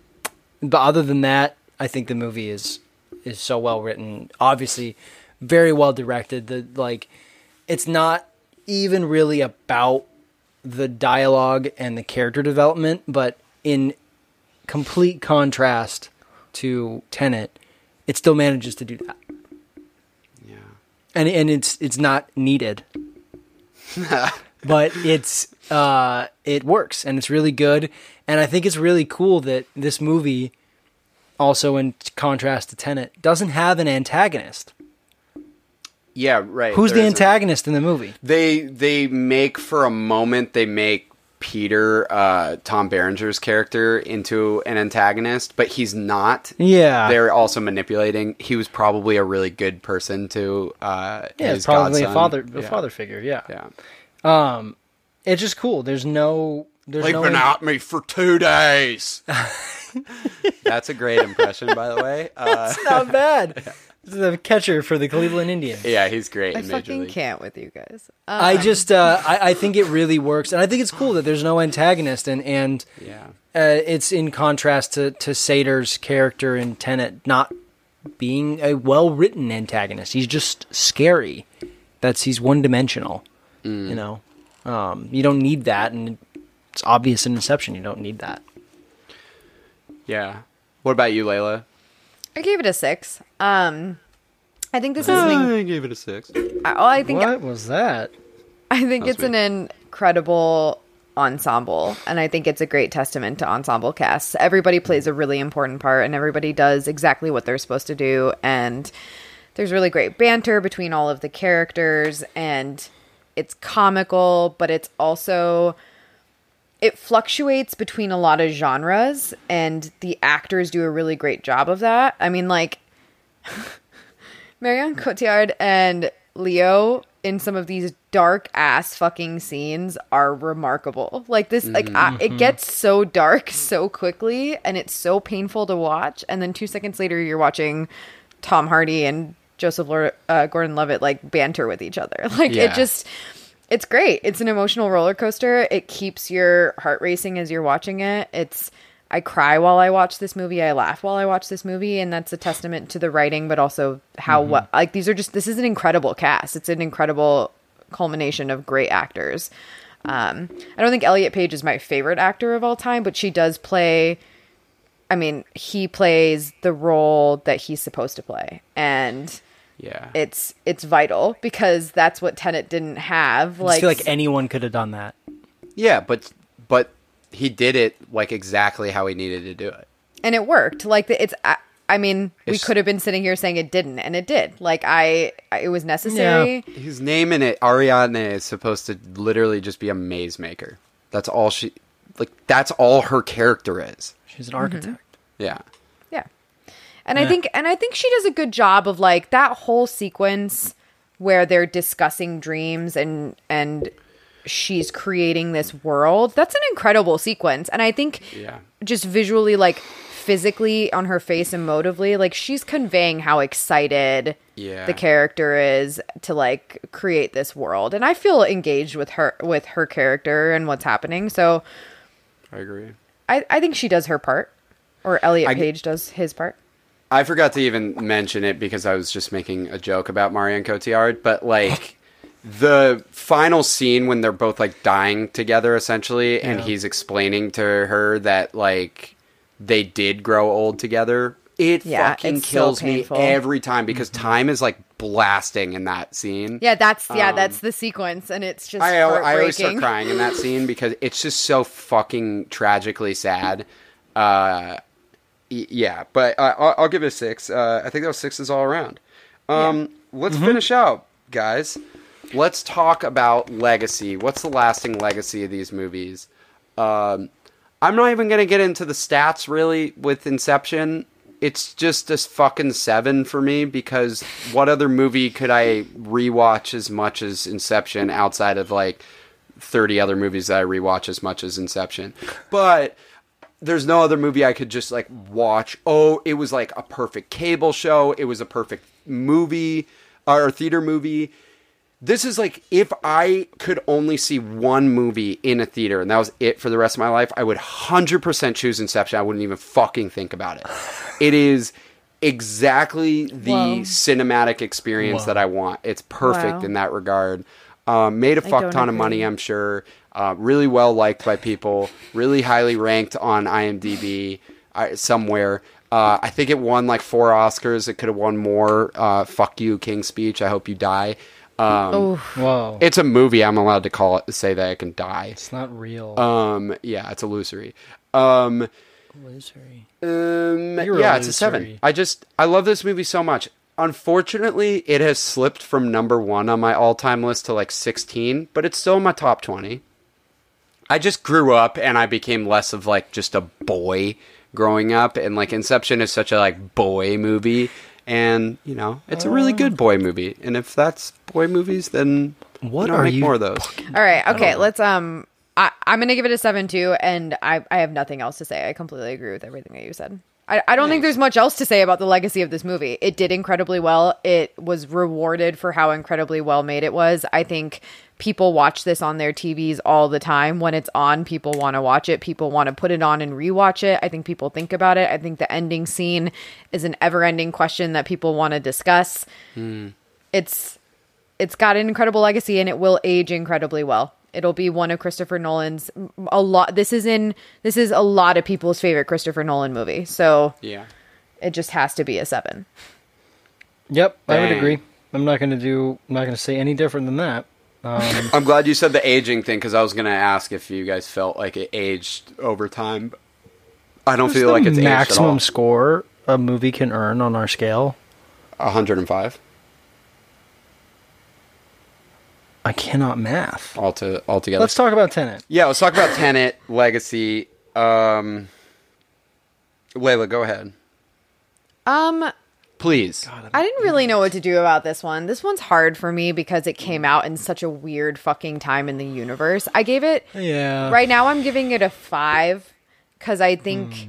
but other than that, I think the movie is is so well written. Obviously, very well directed. The like, it's not even really about the dialogue and the character development, but in complete contrast to Tenet, it still manages to do that Yeah. and and it's it's not needed, but it's uh it works and it's really good, and I think it's really cool that this movie, also in contrast to Tenet, doesn't have an antagonist. Yeah, right. Who's there the antagonist in the movie? They they make for a moment they make Peter uh, Tom Berenger's character into an antagonist, but he's not. Yeah, They're also manipulating. He was probably a really good person to uh, yeah, his probably a father a Yeah. father figure. Yeah. Yeah. It's just cool. There's no. There's They've no. been at me for two days. That's a great impression, by the way. Uh, It's not bad. the catcher for the Cleveland Indians. yeah, he's great I in Major fucking League. can't with you guys. I just, uh, I, I think it really works, and I think it's cool that there's no antagonist, and and Yeah. uh, it's in contrast to to Sator's character in Tenet not being a well written antagonist. He's just scary. That's he's one dimensional. You know, um, you don't need that, and it's obvious in Inception. You don't need that. Yeah. What about you, Layla? I gave it a six. Um, I think this is an. I gave it a six. I, well, I think What was that? I think That was it's an incredible ensemble, and I think it's a great testament to ensemble casts. Everybody plays a really important part, and everybody does exactly what they're supposed to do. And there's really great banter between all of the characters, and it's comical, but it's also it fluctuates between a lot of genres, and the actors do a really great job of that. I mean, like Marion Cotillard and Leo in some of these dark ass fucking scenes are remarkable. Like this, like I, it mm-hmm. gets so dark so quickly, and it's so painful to watch. And then two seconds later, you're watching Tom Hardy and Joseph Lord, uh, Gordon-Levitt like banter with each other. Like Yeah. it just. It's great. It's an emotional roller coaster. It keeps your heart racing as you're watching it. It's I cry while I watch this movie. I laugh while I watch this movie, and that's a testament to the writing, but also how what like these are just this is an incredible cast. It's an incredible culmination of great actors. Um, I don't think Elliot Page is my favorite actor of all time, but she does play. I mean, he plays the role that he's supposed to play, and Yeah. it's it's vital because that's what Tenet didn't have. I Like, just feel like anyone could have done that. yeah, but but he did it like exactly how he needed to do it. and it worked. Like it's. I, I mean, we could have been sitting here saying it didn't, and it did. Like I, I it was necessary. His name in it, Ariadne, is supposed to literally just be a maze maker. That's all she like. That's all her character is. She's an architect. Yeah. Yeah. And I think and I think she does a good job of like that whole sequence where they're discussing dreams and and she's creating this world. That's an incredible sequence. And I think Yeah. just visually like physically on her face emotively like she's conveying how excited Yeah. the character is to like create this world and i feel engaged with her with her character and what's happening so I agree. i, I think she does her part or elliot I- page does his part I forgot to even mention it because I was just making a joke about Marion Cotillard, but like the final scene when they're both like dying together essentially and Yeah. he's explaining to her that like they did grow old together. It Yeah, fucking it's so kills me painful. every time because time is like blasting in that scene. Yeah, that's yeah, Um, that's the sequence, and it's just I, I always start heartbreaking. crying in that scene because it's just so fucking tragically sad. Uh, yeah, but uh, I'll, I'll give it a six. Uh, I think those sixes all around. Um, Let's finish out, guys. Let's talk about legacy. What's the lasting legacy of these movies? Um, I'm not even gonna get into the stats really with Inception. It's just a fucking seven for me because what other movie could I rewatch as much as Inception outside of like 30 other movies that I rewatch as much as Inception? But there's no other movie I could just like watch. Oh, it was like a perfect cable show. It was a perfect movie or theater movie. This is like if I could only see one movie in a theater and that was it for the rest of my life, I would 100% choose Inception. I wouldn't even fucking think about it. It is exactly the Whoa. cinematic experience that I want. It's perfect Wow. in that regard. Um, made a fuck don't ton of money. I'm sure. Uh, really well liked by people. Really highly ranked on IMDb uh, somewhere. Uh, I think it won like four Oscars. It could have won more. Uh, fuck you, King's Speech. I hope you die. Um, Whoa. it's a movie. I'm allowed to call it say that I can die. it's not real. Um, yeah, it's illusory. Um, Illusory. um, You're yeah, it's a seven. I just I love this movie so much. Unfortunately, it has slipped from number one on my all-time list to like 16, but it's still in my top 20. I just grew up and I became less of like just a boy growing up, and like Inception is such a like boy movie, and you know it's a really good boy movie. And if that's boy movies, then What are make you? more of those. All right. Okay. Let's um. I, I'm gonna give it a 7 2 and I I have nothing else to say. I completely agree with everything that you said. I, I don't think there's much else to say about the legacy of this movie. It did incredibly well. It was rewarded for how incredibly well made it was. I think people watch this on their TVs all the time. When it's on, people want to watch it. People want to put it on and rewatch it. I think people think about it. I think the ending scene is an ever-ending question that people want to discuss. Hmm. It's it's got an incredible legacy and it will age incredibly well. It'll be one of Christopher Nolan's a lot. This is in this is a lot of people's favorite Christopher Nolan movie. So Yeah. it just has to be a seven. Yep, I would agree. I'm not going to do. I'm not going to say any different than that. Um, I'm glad you said the aging thing because I was gonna ask if you guys felt like it aged over time. I don't feel the like it's maximum aged score a movie can earn on our scale. at 105 I cannot math. all to altogether. Let's talk about Tenet. Yeah, let's talk about Tenet Legacy. Um, Layla, go ahead, Um, please. I didn't really know what to do about this one. This one's hard for me because it came out in such a weird fucking time in the universe. I gave it Yeah. right now. I'm giving it a five because I think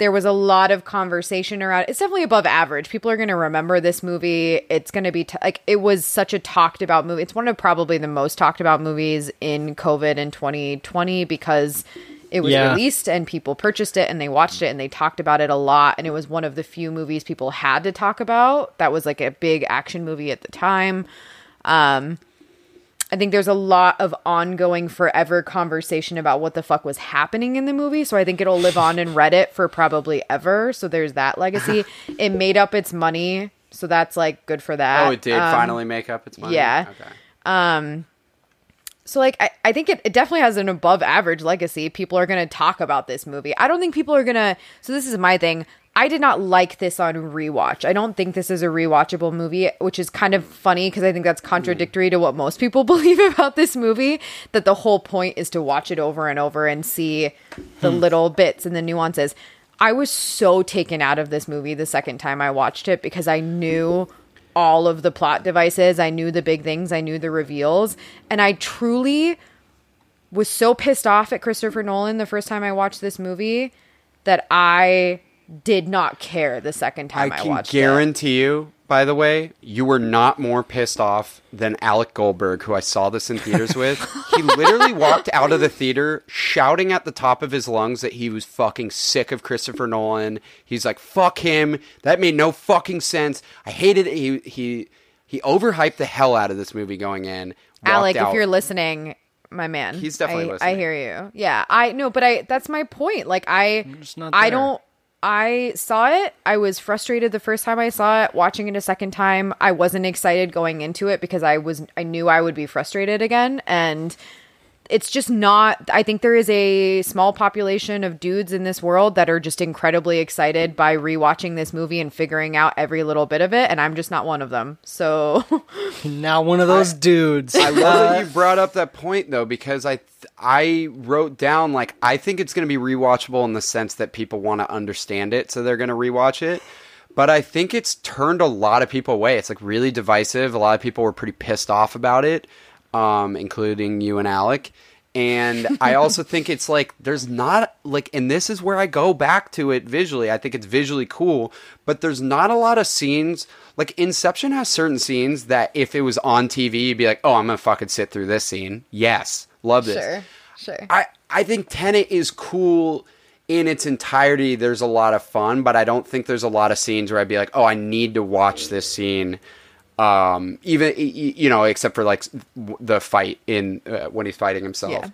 there was a lot of conversation around. It's definitely above average. People are going to remember this movie. It's going to be t- like it was such a talked about movie. It's one of probably the most talked about movies in COVID in 2020 because it was Yeah. released and people purchased it and they watched it and they talked about it a lot. And it was one of the few movies people had to talk about. That was like a big action movie at the time. Um, I think there's a lot of ongoing forever conversation about what the fuck was happening in the movie. So I think it'll live on in Reddit for probably ever. So there's that legacy. it made up its money. So that's like good for that. Oh, it did Um, finally make up its money. yeah. Okay. So like I, I think it, it definitely has an above average legacy. People are gonna talk about this movie. I don't think people are gonna so this is my thing. I did not like this on rewatch. I don't think this is a rewatchable movie, which is kind of funny because I think that's contradictory to what most people believe about this movie. That the whole point is to watch it over and over and see the hmm. little bits and the nuances. I was so taken out of this movie the second time I watched it because I knew all of the plot devices. I knew the big things. I knew the reveals. And I truly was so pissed off at Christopher Nolan the first time I watched this movie that I did not care the second time I, can watched it. I guarantee you, by the way, you were not more pissed off than Alec Goldberg, who I saw this in theaters with. he literally walked out of the theater shouting at the top of his lungs that he was fucking sick of Christopher Nolan. He's like, "Fuck him! That made no fucking sense. I hated it." He he he overhyped the hell out of this movie going in. Alec, out- if you're listening, my man, He's definitely I, listening. I hear you. Yeah, I know, but I that's my point. Like I, I don't. I saw it. I was frustrated the first time I saw it. Watching it a second time, I wasn't excited going into it because I was I knew I would be frustrated again and it's just not I think there is a small population of dudes in this world that are just incredibly excited by rewatching this movie and figuring out every little bit of it and I'm just not one of them. So Now one of those dudes. I love that you uh, brought up that point though because I th- I wrote down like I think it's going to be rewatchable in the sense that people want to understand it so they're going to rewatch it. But I think it's turned a lot of people away. It's like really divisive. A lot of people were pretty pissed off about it, um, including you and Alec. And I also think it's like there's not like, and this is where I go back to it visually. I think it's visually cool, but there's not a lot of scenes. Like Inception has certain scenes that if it was on TV, you'd be like, oh, I'm gonna fucking sit through this scene. Yes, love this. sure. Sure. I I think Tenet is cool in its entirety. There's a lot of fun, but I don't think there's a lot of scenes where I'd be like, oh, I need to watch this scene. Um, even you know, except for like the fight in uh, when he's fighting himself. Yeah.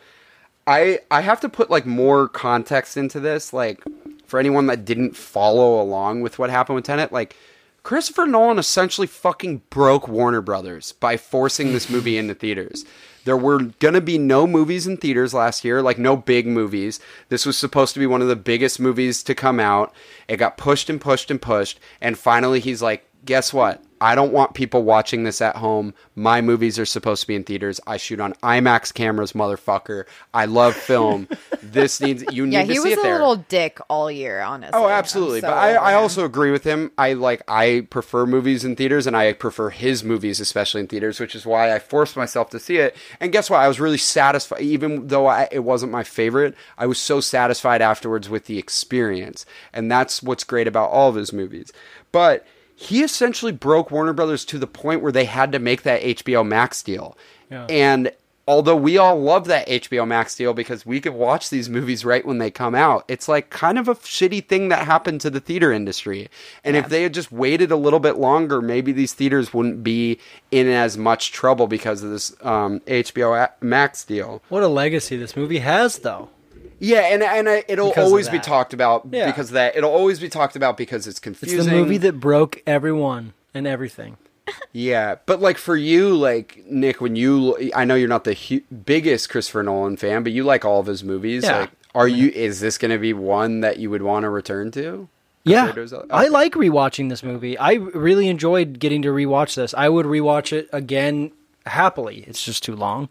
I I have to put like more context into this, like for anyone that didn't follow along with what happened with Tenet, like Christopher Nolan essentially fucking broke Warner Brothers by forcing this movie into theaters. There were gonna be no movies in theaters last year, like no big movies. This was supposed to be one of the biggest movies to come out. It got pushed and pushed and pushed, and finally he's like, "Guess what? I don't want people watching this at home. My movies are supposed to be in theaters. I shoot on IMAX cameras, motherfucker. I love film. this needs you need Yeah, to he was a little dick all year, honestly. Oh, absolutely. so but I, I also agree with him. I like I prefer movies in theaters, and I prefer his movies, especially in theaters, which is why I forced myself to see it. And guess what? I was really satisfied, even though I, it wasn't my favorite. I was so satisfied afterwards with the experience, and that's what's great about all of his movies. But he essentially broke Warner Brothers to the point where they had to make that HBO Max deal, and although we all love that HBO Max deal because we could watch these movies right when they come out, it's like kind of a shitty thing that happened to the theater industry. And if they had just waited a little bit longer, maybe these theaters wouldn't be in as much trouble because of this um, HBO Max deal. What a legacy this movie has, though. Yeah, and and I, it'll Because always be talked about Yeah. because of that. It'll always be talked about because it's confusing. It's the movie that broke everyone and everything. Yeah, but like for you, like Nick, when you, I know you're not the hu- biggest Christopher Nolan fan, but you like all of his movies. Yeah. Like, are you? Is this going to be one that you would want to return to? Yeah, Compared to his other- I like rewatching this movie. I really enjoyed getting to rewatch this. I would rewatch it again happily. It's just too long,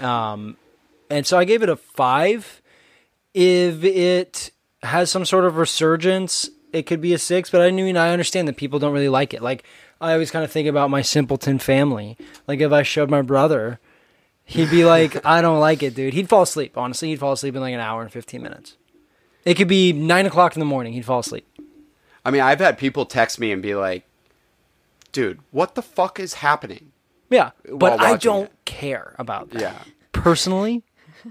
um, and so I gave it a five. If it has some sort of resurgence, it could be a six. But I mean, I understand that people don't really like it. Like I always kind of think about my simpleton family. Like if I showed my brother, he'd be like, "I don't like it, dude." He'd fall asleep. Honestly, he'd fall asleep in like an hour and fifteen minutes. It could be nine o'clock in the morning. He'd fall asleep. I mean, I've had people text me and be like, "Dude, what the fuck is happening?" Yeah, but I don't it. care about that. Yeah. personally,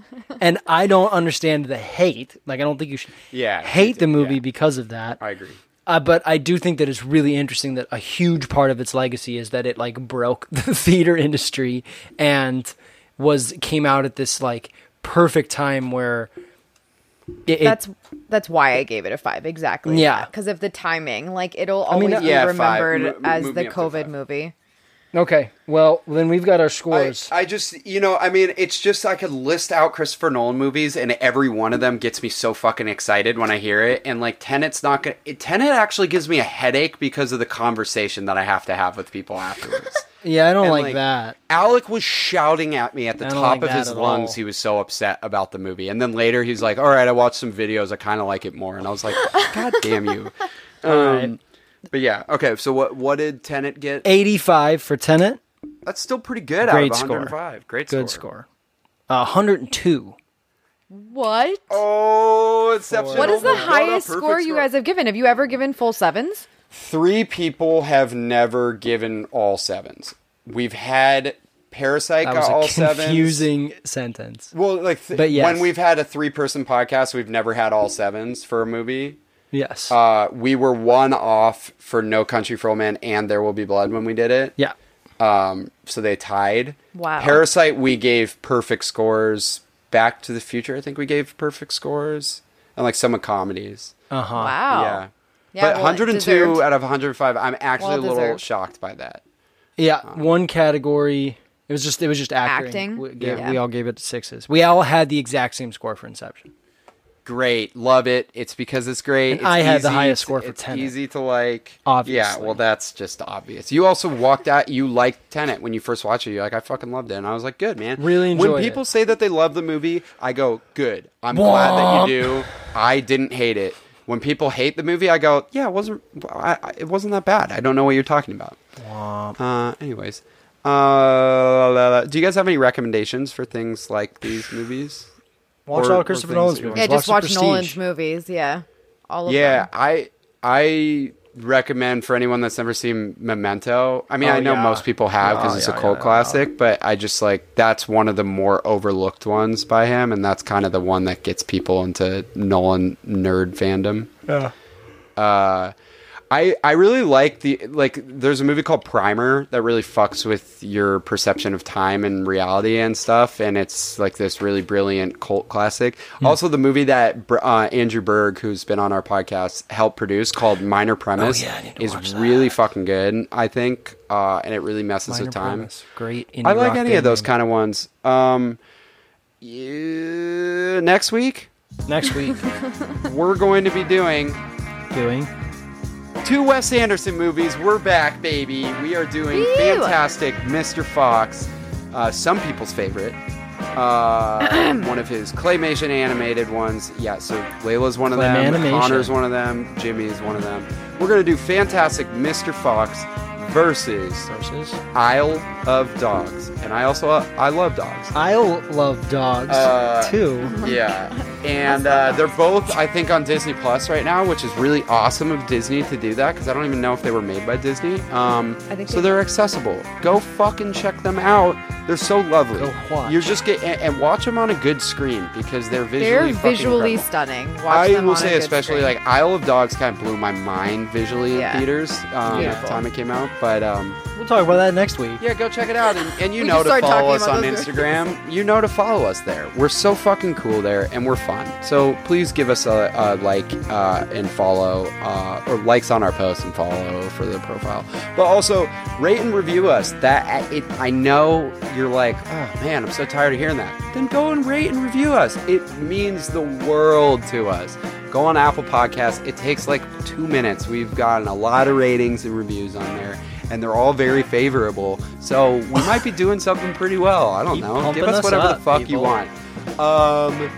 and I don't understand the hate. Like, I don't think you should Yeah, hate the movie yeah. because of that. I agree. Uh, but I do think that it's really interesting that a huge part of its legacy is that it like broke the theater industry and was came out at this like perfect time where it, it- That's that's why I gave it a five exactly. Yeah. because of the timing. Like it'll mean, always yeah, be five. remembered Mo- as move the me up to COVID movie. Okay. Well, then we've got our scores. I just, you know, I mean, it's just I could list out Christopher Nolan movies, and every one of them gets me so fucking excited when I hear it. And like Tenet's not gonna. Tenet actually gives me a headache because of the conversation that I have to have with people afterwards. yeah, I don't like, like, that. Alec was shouting at me at the top like of his lungs. all. He was so upset about the movie, and then later he's like, "All right, I watched some videos. I kind of like it more." And I was like, "God damn you!" Um, right. But yeah, okay. So what? What did Tenet get? Eighty-five for Tenet. That's still pretty good. Great out of score. 105. Great score. Good score. Uh, 102. What? Oh, exceptional. what is the Not a highest perfect score you guys have given? Have you ever given full sevens? Three people have never given all sevens. We've had Parasite That got was all a sevens. confusing sentence. Well, like, th- But yes. when we've had a three-person podcast, we've never had all sevens for a movie. Yes. Uh, we were one off for No Country for Old Men and There Will Be Blood when we did it. yeah. Um, so they tied. Wow. Parasite, we gave perfect scores. Back to the Future, I think we gave perfect scores, and like some of comedies. Uh huh. Wow. Yeah. Yeah, but well, 102 deserved. out of 105, I'm actually Well a little deserved. shocked by that. Yeah. One category. It was just. It was just acting. Acting? We, gave, Yeah. we all gave it sixes. We all had the exact same score for Inception. Great, love it. It's because it's great. It's I had the highest score for it's Tenet. Easy to like. Obviously. Yeah, well, that's just obvious. You also walked out. You liked Tenet when you first watched it. You're like, I fucking loved it, and I was like, good man. Really enjoyed When people it. say that they love the movie, I go, good. I'm glad that you do. I didn't hate it. When people hate the movie, I go, yeah, it wasn't. I, I, it wasn't that bad. I don't know what you're talking about. Uh, anyways, uh, do you guys have any recommendations for things like these movies? Watch Or- all or Christopher Nolan's movies. Yeah, Watch just watch Prestige. Nolan's movies. Yeah, all of Yeah, them. Yeah, I I recommend for anyone that's never seen Memento. I mean, Oh, I know yeah. most people have because Yeah, it's yeah, a cult yeah, classic, but I just like that's one of the more overlooked ones by him, and that's kind of the one that gets people into Nolan nerd fandom. Yeah. Uh, I I really like the like. There's a movie called Primer that really fucks with your perception of time and reality and stuff, and it's like this really brilliant cult classic. Hmm. Also, the movie that uh, Andrew Berg, who's been on our podcast, helped produce called Minor Premise Oh, yeah, I need to is really fucking good. I think, uh, and it really messes Minor with time. Premise. Great. I like any of those kind of ones. Um, yeah, next week Next week, we're going to be doing doing two Wes Anderson movies. We're back, baby. We are doing Woo! fantastic Mr. Fox, uh, some people's favorite. Uh, one of his claymation animated ones. Yeah, so Layla's one of Claym them. animation. Connor's one of them. Jimmy's one of them. We're gonna do fantastic Mr. Fox versus Versus. Isle of Dogs, and I also I love dogs. I love dogs Uh, too. Yeah, and uh, they're both I think on Disney Plus right now, which is really awesome of Disney to do that because I don't even know if they were made by Disney. Um, I think so. they- They're accessible. Go fucking check them out. They're so lovely. Go watch. You're just get and, and watch them on a good screen because they're visually. They're fucking visually incredible. stunning. Watch I them will on a say, good especially screen. like Isle of Dogs, kind of blew my mind visually Yeah. in theaters um, at the time it came out. But um, We'll talk about that next week. yeah, go check it out, and, and you We know to follow us on Instagram. You know to follow us there. We're so fucking cool there, and we're fun. So please give us a, a like uh, and follow, uh, or likes on our posts and follow for the profile. But also rate and review us. That it, I know you're like, oh man, I'm so tired of hearing that. Then go and rate and review us. It means the world to us. Go on Apple Podcasts. It takes like two minutes. We've gotten a lot of ratings and reviews on there, and they're all very favorable. So we might be doing something pretty well. I don't Keep know. Give us us whatever up, the fuck you want. Um,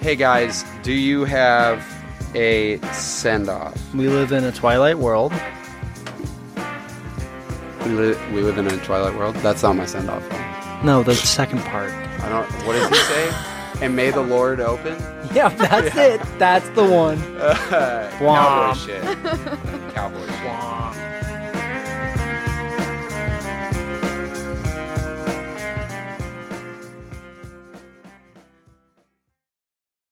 hey guys, do you have a send off? We live in a twilight world. We, li- we live in a twilight world. That's not my send off. No, the second part. I don't. What does he say? and may the Lord open. Yeah, that's it. That's the one. Cowboy shit. Cowboy shit.